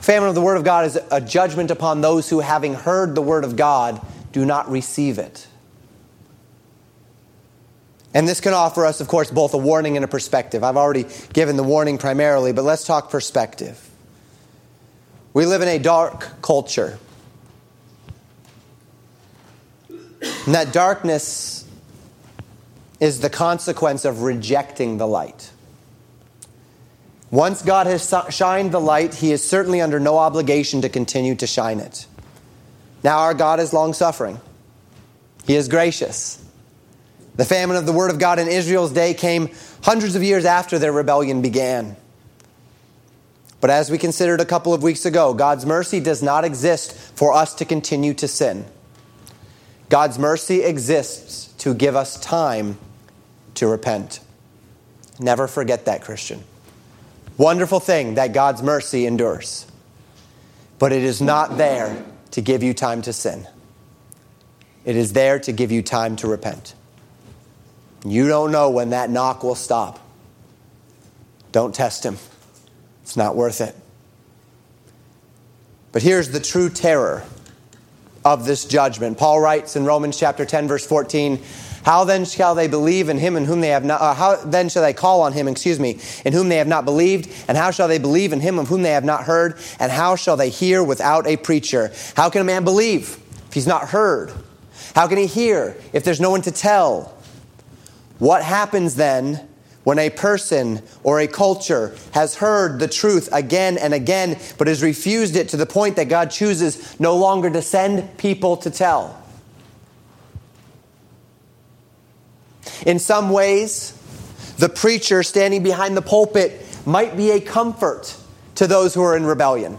Speaker 1: Famine of the word of God is a judgment upon those who, having heard the word of God, do not receive it. And this can offer us, of course, both a warning and a perspective. I've already given the warning primarily, but let's talk perspective. We live in a dark culture. And that darkness is the consequence of rejecting the light. Once God has shined the light, he is certainly under no obligation to continue to shine it. Now, our God is long suffering, he is gracious. The famine of the Word of God in Israel's day came hundreds of years after their rebellion began. But as we considered a couple of weeks ago, God's mercy does not exist for us to continue to sin. God's mercy exists to give us time to repent. Never forget that, Christian. Wonderful thing that God's mercy endures. But it is not there to give you time to sin, it is there to give you time to repent. You don't know when that knock will stop. Don't test him, it's not worth it. But here's the true terror of this judgment. Paul writes in Romans chapter 10 verse 14, how then shall they believe in him in whom they have not uh, how then shall they call on him, excuse me, in whom they have not believed, and how shall they believe in him of whom they have not heard, and how shall they hear without a preacher? How can a man believe if he's not heard? How can he hear if there's no one to tell? What happens then when a person or a culture has heard the truth again and again, but has refused it to the point that God chooses no longer to send people to tell? In some ways, the preacher standing behind the pulpit might be a comfort to those who are in rebellion.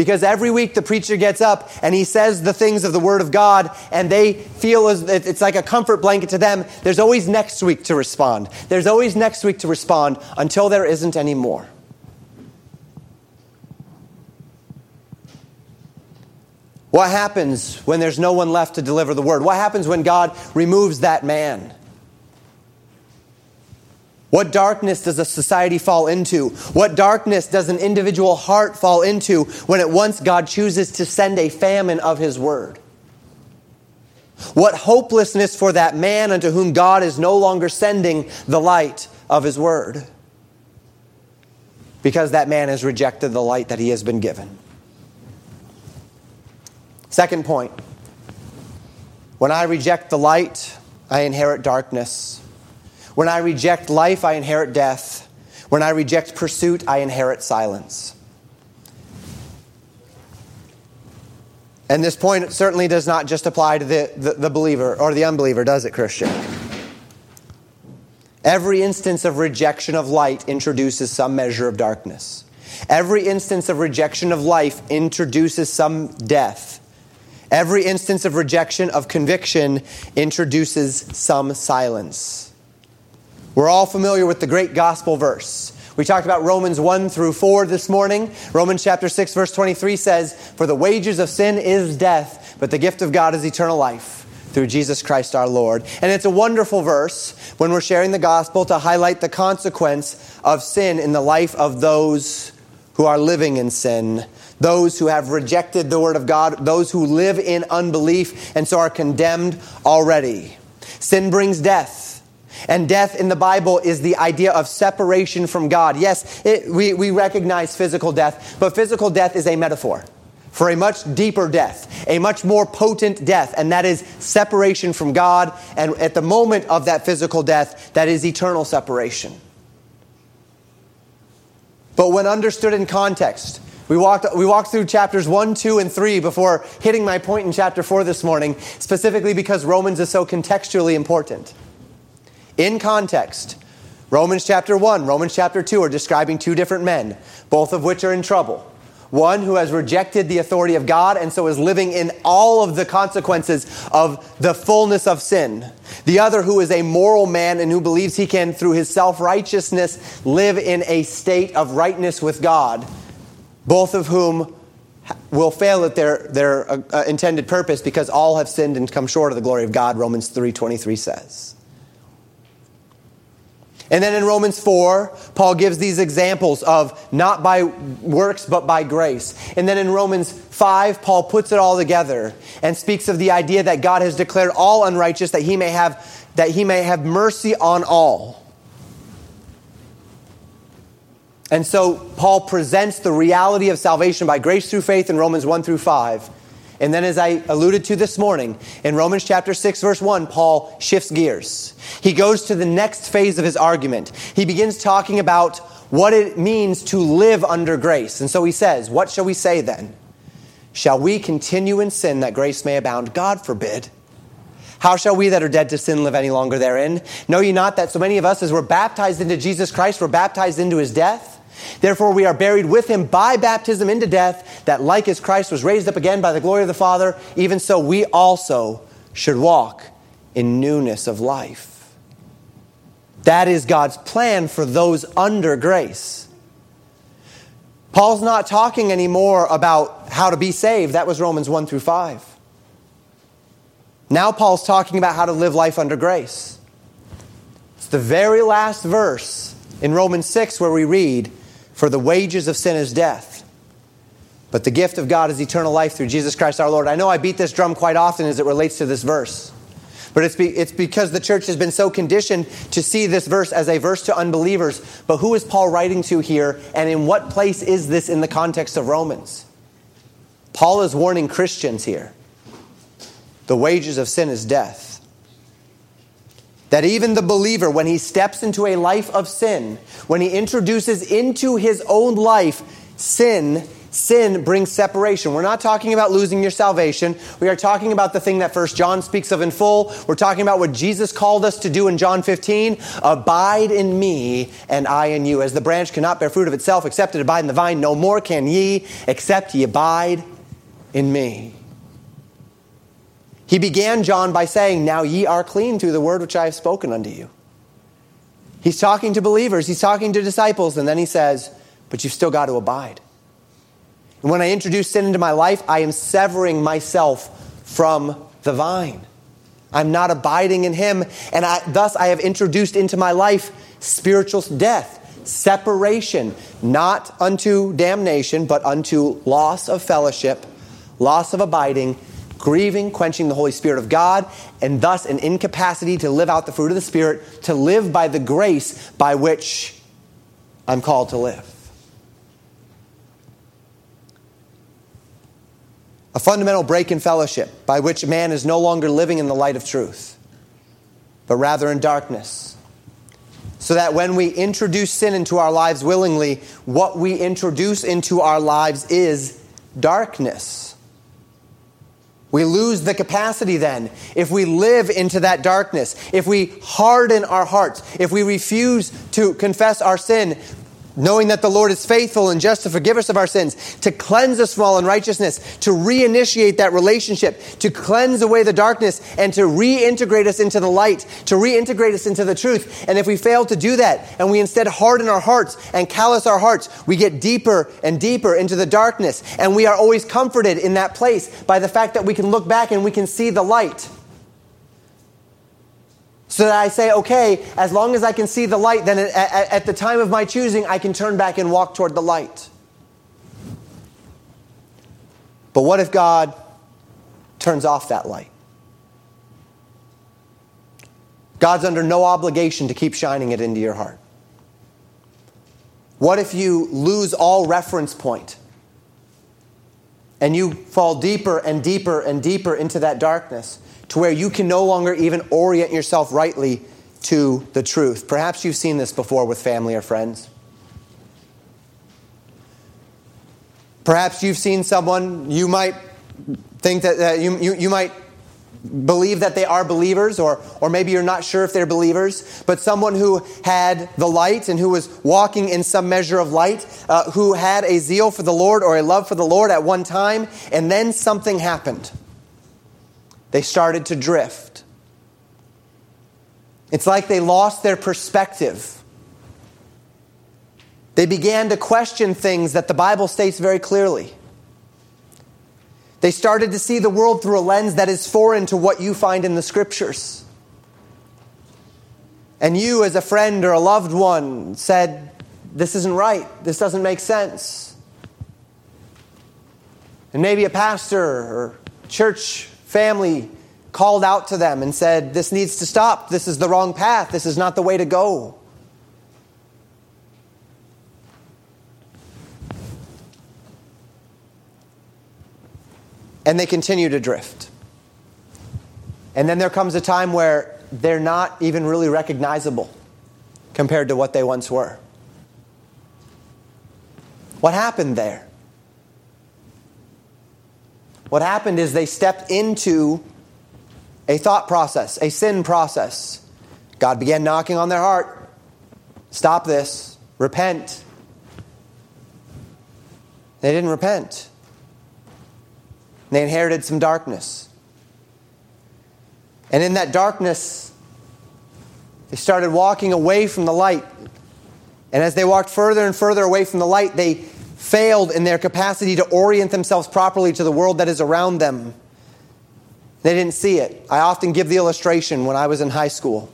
Speaker 1: Because every week the preacher gets up and he says the things of the Word of God, and they feel as it's like a comfort blanket to them. There's always next week to respond. There's always next week to respond until there isn't any more. What happens when there's no one left to deliver the word? What happens when God removes that man? What darkness does a society fall into? What darkness does an individual heart fall into when at once God chooses to send a famine of His word? What hopelessness for that man unto whom God is no longer sending the light of His word? Because that man has rejected the light that he has been given. Second point when I reject the light, I inherit darkness. When I reject life, I inherit death. When I reject pursuit, I inherit silence. And this point certainly does not just apply to the, the, the, believer or the unbeliever, does it, Christian? Every instance of rejection of light introduces some measure of darkness. Every instance of rejection of life introduces some death. Every instance of rejection of conviction introduces some silence. We're all familiar with the great gospel verse. We talked about Romans 1 through 4 this morning. Romans chapter 6 verse 23 says, "For the wages of sin is death, but the gift of God is eternal life through Jesus Christ our Lord." And it's a wonderful verse when we're sharing the gospel to highlight the consequence of sin in the life of those who are living in sin, those who have rejected the word of God, those who live in unbelief and so are condemned already. Sin brings death. And death in the Bible is the idea of separation from God. Yes, it, we, we recognize physical death, but physical death is a metaphor for a much deeper death, a much more potent death, and that is separation from God. And at the moment of that physical death, that is eternal separation. But when understood in context, we walked, we walked through chapters 1, 2, and 3 before hitting my point in chapter 4 this morning, specifically because Romans is so contextually important. In context, Romans chapter 1, Romans chapter 2 are describing two different men, both of which are in trouble. One who has rejected the authority of God and so is living in all of the consequences of the fullness of sin. The other who is a moral man and who believes he can, through his self righteousness, live in a state of rightness with God. both of whom will fail at their, their uh, intended purpose because all have sinned and come short of the glory of God, Romans 3.23 says. And then in Romans 4, Paul gives these examples of not by works, but by grace. And then in Romans 5, Paul puts it all together and speaks of the idea that God has declared all unrighteous that he may have, that he may have mercy on all. And so Paul presents the reality of salvation by grace through faith in Romans 1 through 5. And then, as I alluded to this morning, in Romans chapter 6, verse 1, Paul shifts gears. He goes to the next phase of his argument. He begins talking about what it means to live under grace. And so he says, What shall we say then? Shall we continue in sin that grace may abound? God forbid. How shall we that are dead to sin live any longer therein? Know ye not that so many of us, as we're baptized into Jesus Christ, were baptized into his death? Therefore, we are buried with him by baptism into death, that like as Christ was raised up again by the glory of the Father, even so we also should walk in newness of life. That is God's plan for those under grace. Paul's not talking anymore about how to be saved. That was Romans 1 through 5. Now, Paul's talking about how to live life under grace. It's the very last verse in Romans 6 where we read, for the wages of sin is death. But the gift of God is eternal life through Jesus Christ our Lord. I know I beat this drum quite often as it relates to this verse. But it's, be, it's because the church has been so conditioned to see this verse as a verse to unbelievers. But who is Paul writing to here, and in what place is this in the context of Romans? Paul is warning Christians here. The wages of sin is death. That even the believer, when he steps into a life of sin, when he introduces into his own life sin, sin brings separation. We're not talking about losing your salvation. We are talking about the thing that First John speaks of in full. We're talking about what Jesus called us to do in John 15 Abide in me, and I in you. As the branch cannot bear fruit of itself except it abide in the vine, no more can ye except ye abide in me. He began John by saying, Now ye are clean through the word which I have spoken unto you. He's talking to believers, he's talking to disciples, and then he says, But you've still got to abide. And when I introduce sin into my life, I am severing myself from the vine. I'm not abiding in him, and I, thus I have introduced into my life spiritual death, separation, not unto damnation, but unto loss of fellowship, loss of abiding, grieving, quenching the Holy Spirit of God, and thus an incapacity to live out the fruit of the Spirit, to live by the grace by which I'm called to live. A fundamental break in fellowship by which man is no longer living in the light of truth, but rather in darkness. So that when we introduce sin into our lives willingly, what we introduce into our lives is darkness. We lose the capacity then. If we live into that darkness, if we harden our hearts, if we refuse to confess our sin, knowing that the Lord is faithful and just to forgive us of our sins, to cleanse us from all unrighteousness, to reinitiate that relationship, to cleanse away the darkness, and to reintegrate us into the light, to reintegrate us into the truth. And if we fail to do that, and we instead harden our hearts and callous our hearts, we get deeper and deeper into the darkness. And we are always comforted in that place by the fact that we can look back and we can see the light. So that I say, okay, as long as I can see the light, then at, at, at, the time of my choosing, I can turn back and walk toward the light. But what if God turns off that light? God's under no obligation to keep shining it into your heart. What if you lose all reference point and you fall deeper and deeper and deeper into that darkness? To where you can no longer even orient yourself rightly to the truth. Perhaps you've seen this before with family or friends. Perhaps you've seen someone, you might think that uh, you, you, you might believe that they are believers, or, or maybe you're not sure if they're believers, but someone who had the light and who was walking in some measure of light, uh, who had a zeal for the Lord or a love for the Lord at one time, and then something happened. They started to drift. It's like they lost their perspective. They began to question things that the Bible states very clearly. They started to see the world through a lens that is foreign to what you find in the scriptures. And you, as a friend or a loved one, said, This isn't right. This doesn't make sense. And maybe a pastor or church family called out to them and said, This needs to stop. This is the wrong path. This is not the way to go. And they continue to drift. And then there comes a time where they're not even really recognizable compared to what they once were. What happened there? What happened is they stepped into a thought process, a sin process. God began knocking on their heart. Stop this. Repent. They didn't repent. They inherited some darkness. And in that darkness, they started walking away from the light. And as they walked further and further away from the light, they failed in their capacity to orient themselves properly to the world that is around them. They didn't see it. I often give the illustration when I was in high school.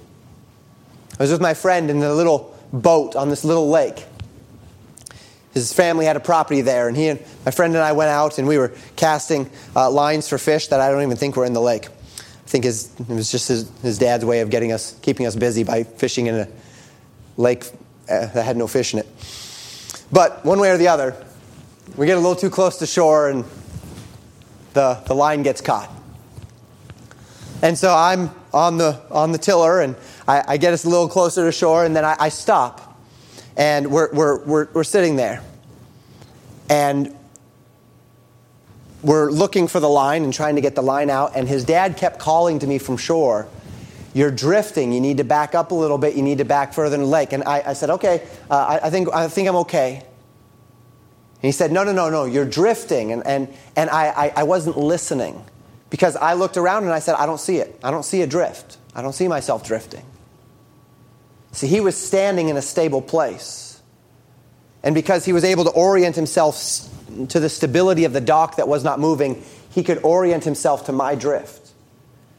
Speaker 1: I was with my friend in a little boat on this little lake. His family had a property there, and he and my friend and I went out and we were casting uh, lines for fish that I don't even think were in the lake. I think his, it was just his, his dad's way of getting us, keeping us busy by fishing in a lake uh, that had no fish in it. But one way or the other, we get a little too close to shore and the, the line gets caught. And so I'm on the, on the tiller and I, I get us a little closer to shore and then I, I stop. And we're, we're, we're, we're sitting there. And we're looking for the line and trying to get the line out. And his dad kept calling to me from shore, You're drifting. You need to back up a little bit. You need to back further in the lake. And I, I said, Okay, uh, I, I, think, I think I'm okay. And he said, No, no, no, no, you're drifting. And, and, and I, I, I wasn't listening. Because I looked around and I said, I don't see it. I don't see a drift. I don't see myself drifting. See, he was standing in a stable place. And because he was able to orient himself to the stability of the dock that was not moving, he could orient himself to my drift.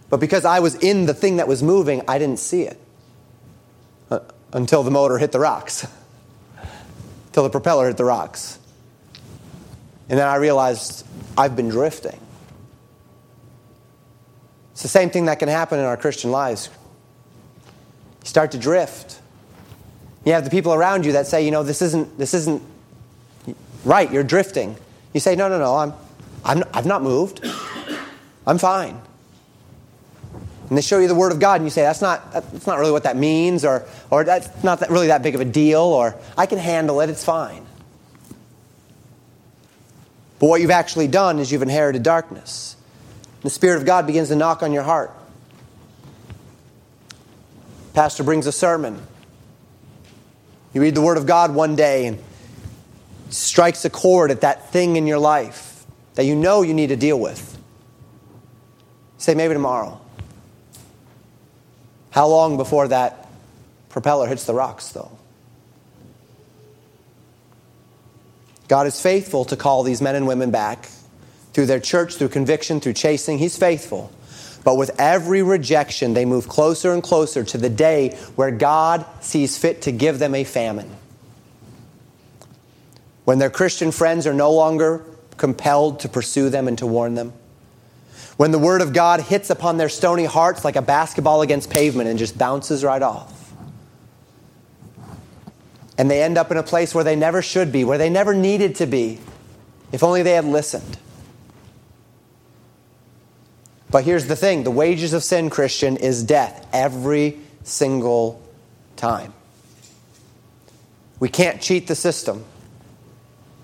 Speaker 1: But because I was in the thing that was moving, I didn't see it uh, until the motor hit the rocks, until the propeller hit the rocks. And then I realized I've been drifting. It's the same thing that can happen in our Christian lives. You start to drift. You have the people around you that say, you know, this isn't, this isn't right, you're drifting. You say, no, no, no, I'm, I'm, I've not moved. I'm fine. And they show you the Word of God, and you say, that's not, that's not really what that means, or, or that's not that, really that big of a deal, or I can handle it, it's fine. But what you've actually done is you've inherited darkness. The Spirit of God begins to knock on your heart. Pastor brings a sermon. You read the Word of God one day and strikes a chord at that thing in your life that you know you need to deal with. Say, maybe tomorrow. How long before that propeller hits the rocks, though? God is faithful to call these men and women back through their church, through conviction, through chasing. He's faithful. But with every rejection, they move closer and closer to the day where God sees fit to give them a famine. When their Christian friends are no longer compelled to pursue them and to warn them. When the Word of God hits upon their stony hearts like a basketball against pavement and just bounces right off. And they end up in a place where they never should be, where they never needed to be, if only they had listened. But here's the thing the wages of sin, Christian, is death every single time. We can't cheat the system.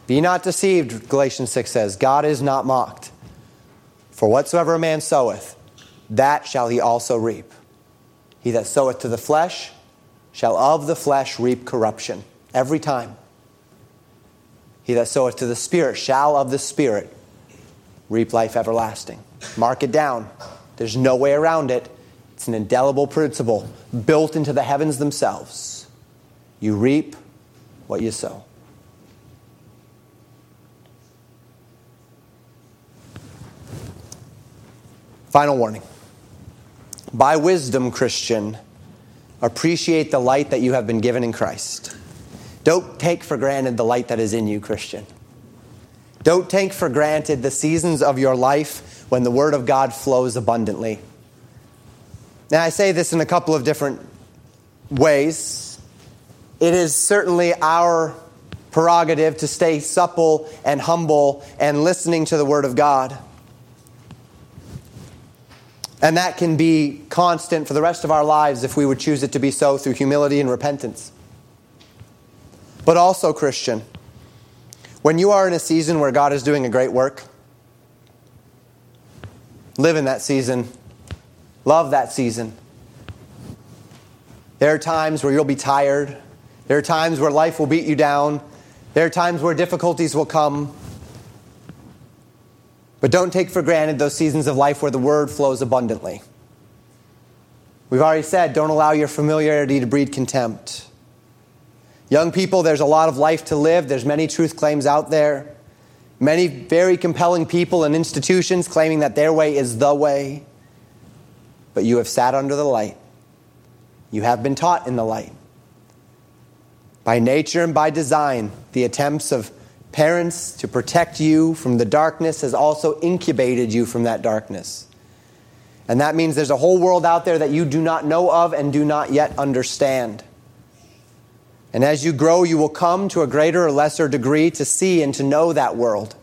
Speaker 1: Be not deceived, Galatians 6 says. God is not mocked. For whatsoever a man soweth, that shall he also reap. He that soweth to the flesh shall of the flesh reap corruption. Every time. He that soweth to the Spirit shall of the Spirit reap life everlasting. Mark it down. There's no way around it. It's an indelible principle built into the heavens themselves. You reap what you sow. Final warning. By wisdom, Christian, appreciate the light that you have been given in Christ. Don't take for granted the light that is in you, Christian. Don't take for granted the seasons of your life when the Word of God flows abundantly. Now, I say this in a couple of different ways. It is certainly our prerogative to stay supple and humble and listening to the Word of God. And that can be constant for the rest of our lives if we would choose it to be so through humility and repentance. But also, Christian, when you are in a season where God is doing a great work, live in that season, love that season. There are times where you'll be tired, there are times where life will beat you down, there are times where difficulties will come. But don't take for granted those seasons of life where the word flows abundantly. We've already said, don't allow your familiarity to breed contempt. Young people, there's a lot of life to live. There's many truth claims out there. Many very compelling people and institutions claiming that their way is the way. But you have sat under the light. You have been taught in the light. By nature and by design, the attempts of parents to protect you from the darkness has also incubated you from that darkness. And that means there's a whole world out there that you do not know of and do not yet understand. And as you grow, you will come to a greater or lesser degree to see and to know that world.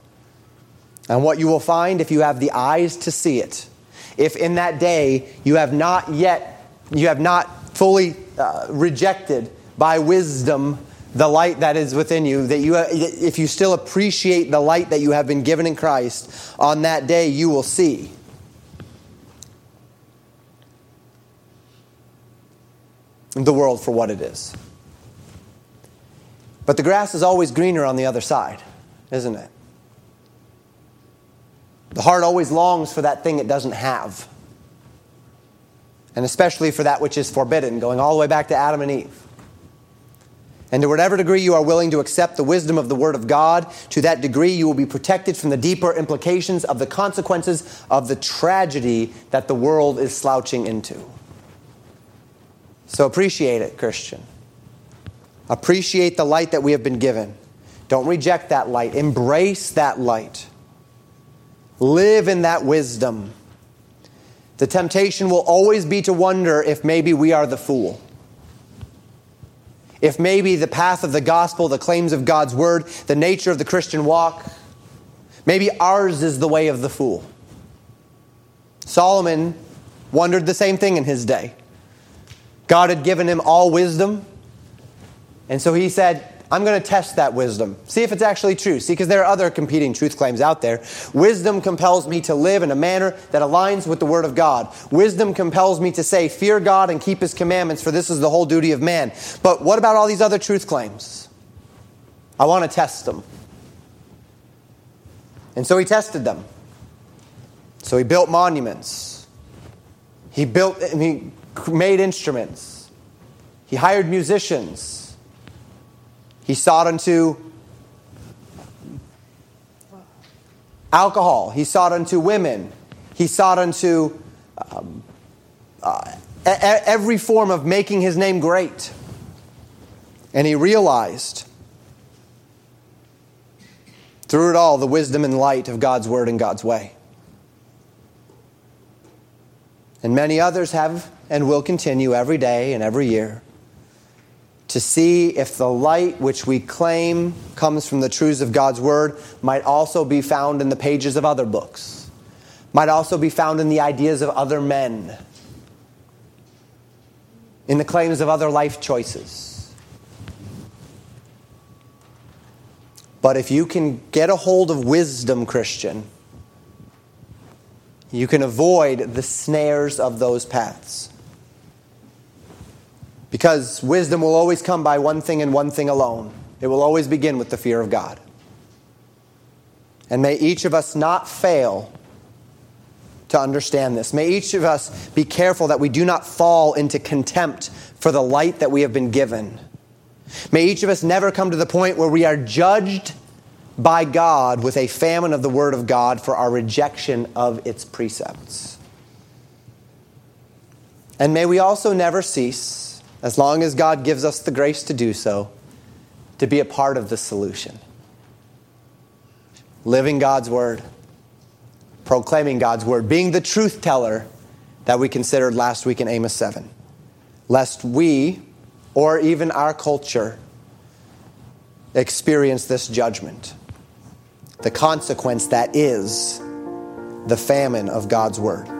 Speaker 1: And what you will find if you have the eyes to see it, if in that day you have not yet, you have not fully uh, rejected by wisdom the light that is within you, that you, uh, if you still appreciate the light that you have been given in Christ, on that day you will see. The world for what it is. But the grass is always greener on the other side, isn't it? The heart always longs for that thing it doesn't have. And especially for that which is forbidden, going all the way back to Adam and Eve. And to whatever degree you are willing to accept the wisdom of the Word of God, to that degree you will be protected from the deeper implications of the consequences of the tragedy that the world is slouching into. So appreciate it, Christian. Appreciate the light that we have been given. Don't reject that light. Embrace that light. Live in that wisdom. The temptation will always be to wonder if maybe we are the fool. If maybe the path of the gospel, the claims of God's word, the nature of the Christian walk, maybe ours is the way of the fool. Solomon wondered the same thing in his day. God had given him all wisdom, and so he said, I'm going to test that wisdom. See if it's actually true. See, because there are other competing truth claims out there. Wisdom compels me to live in a manner that aligns with the Word of God. Wisdom compels me to say, Fear God and keep His commandments, for this is the whole duty of man. But what about all these other truth claims? I want to test them. And so he tested them. So he built monuments. He built, he made instruments. He hired musicians. He sought unto alcohol. He sought unto women. He sought unto um, uh, every form of making his name great. And he realized through it all the wisdom and light of God's word and God's way. And many others have and will continue every day and every year to see if the light which we claim comes from the truths of God's Word might also be found in the pages of other books, might also be found in the ideas of other men, in the claims of other life choices. But if you can get a hold of wisdom, Christian, you can avoid the snares of those paths. Because wisdom will always come by one thing and one thing alone it will always begin with the fear of God. And may each of us not fail to understand this. May each of us be careful that we do not fall into contempt for the light that we have been given. May each of us never come to the point where we are judged by God with a famine of the Word of God for our rejection of its precepts. And may we also never cease, as long as God gives us the grace to do so, to be a part of the solution. Living God's Word, proclaiming God's Word, being the truth teller that we considered last week in Amos 7. Lest we, or even our culture, experience this judgment. The consequence that is the famine of God's Word.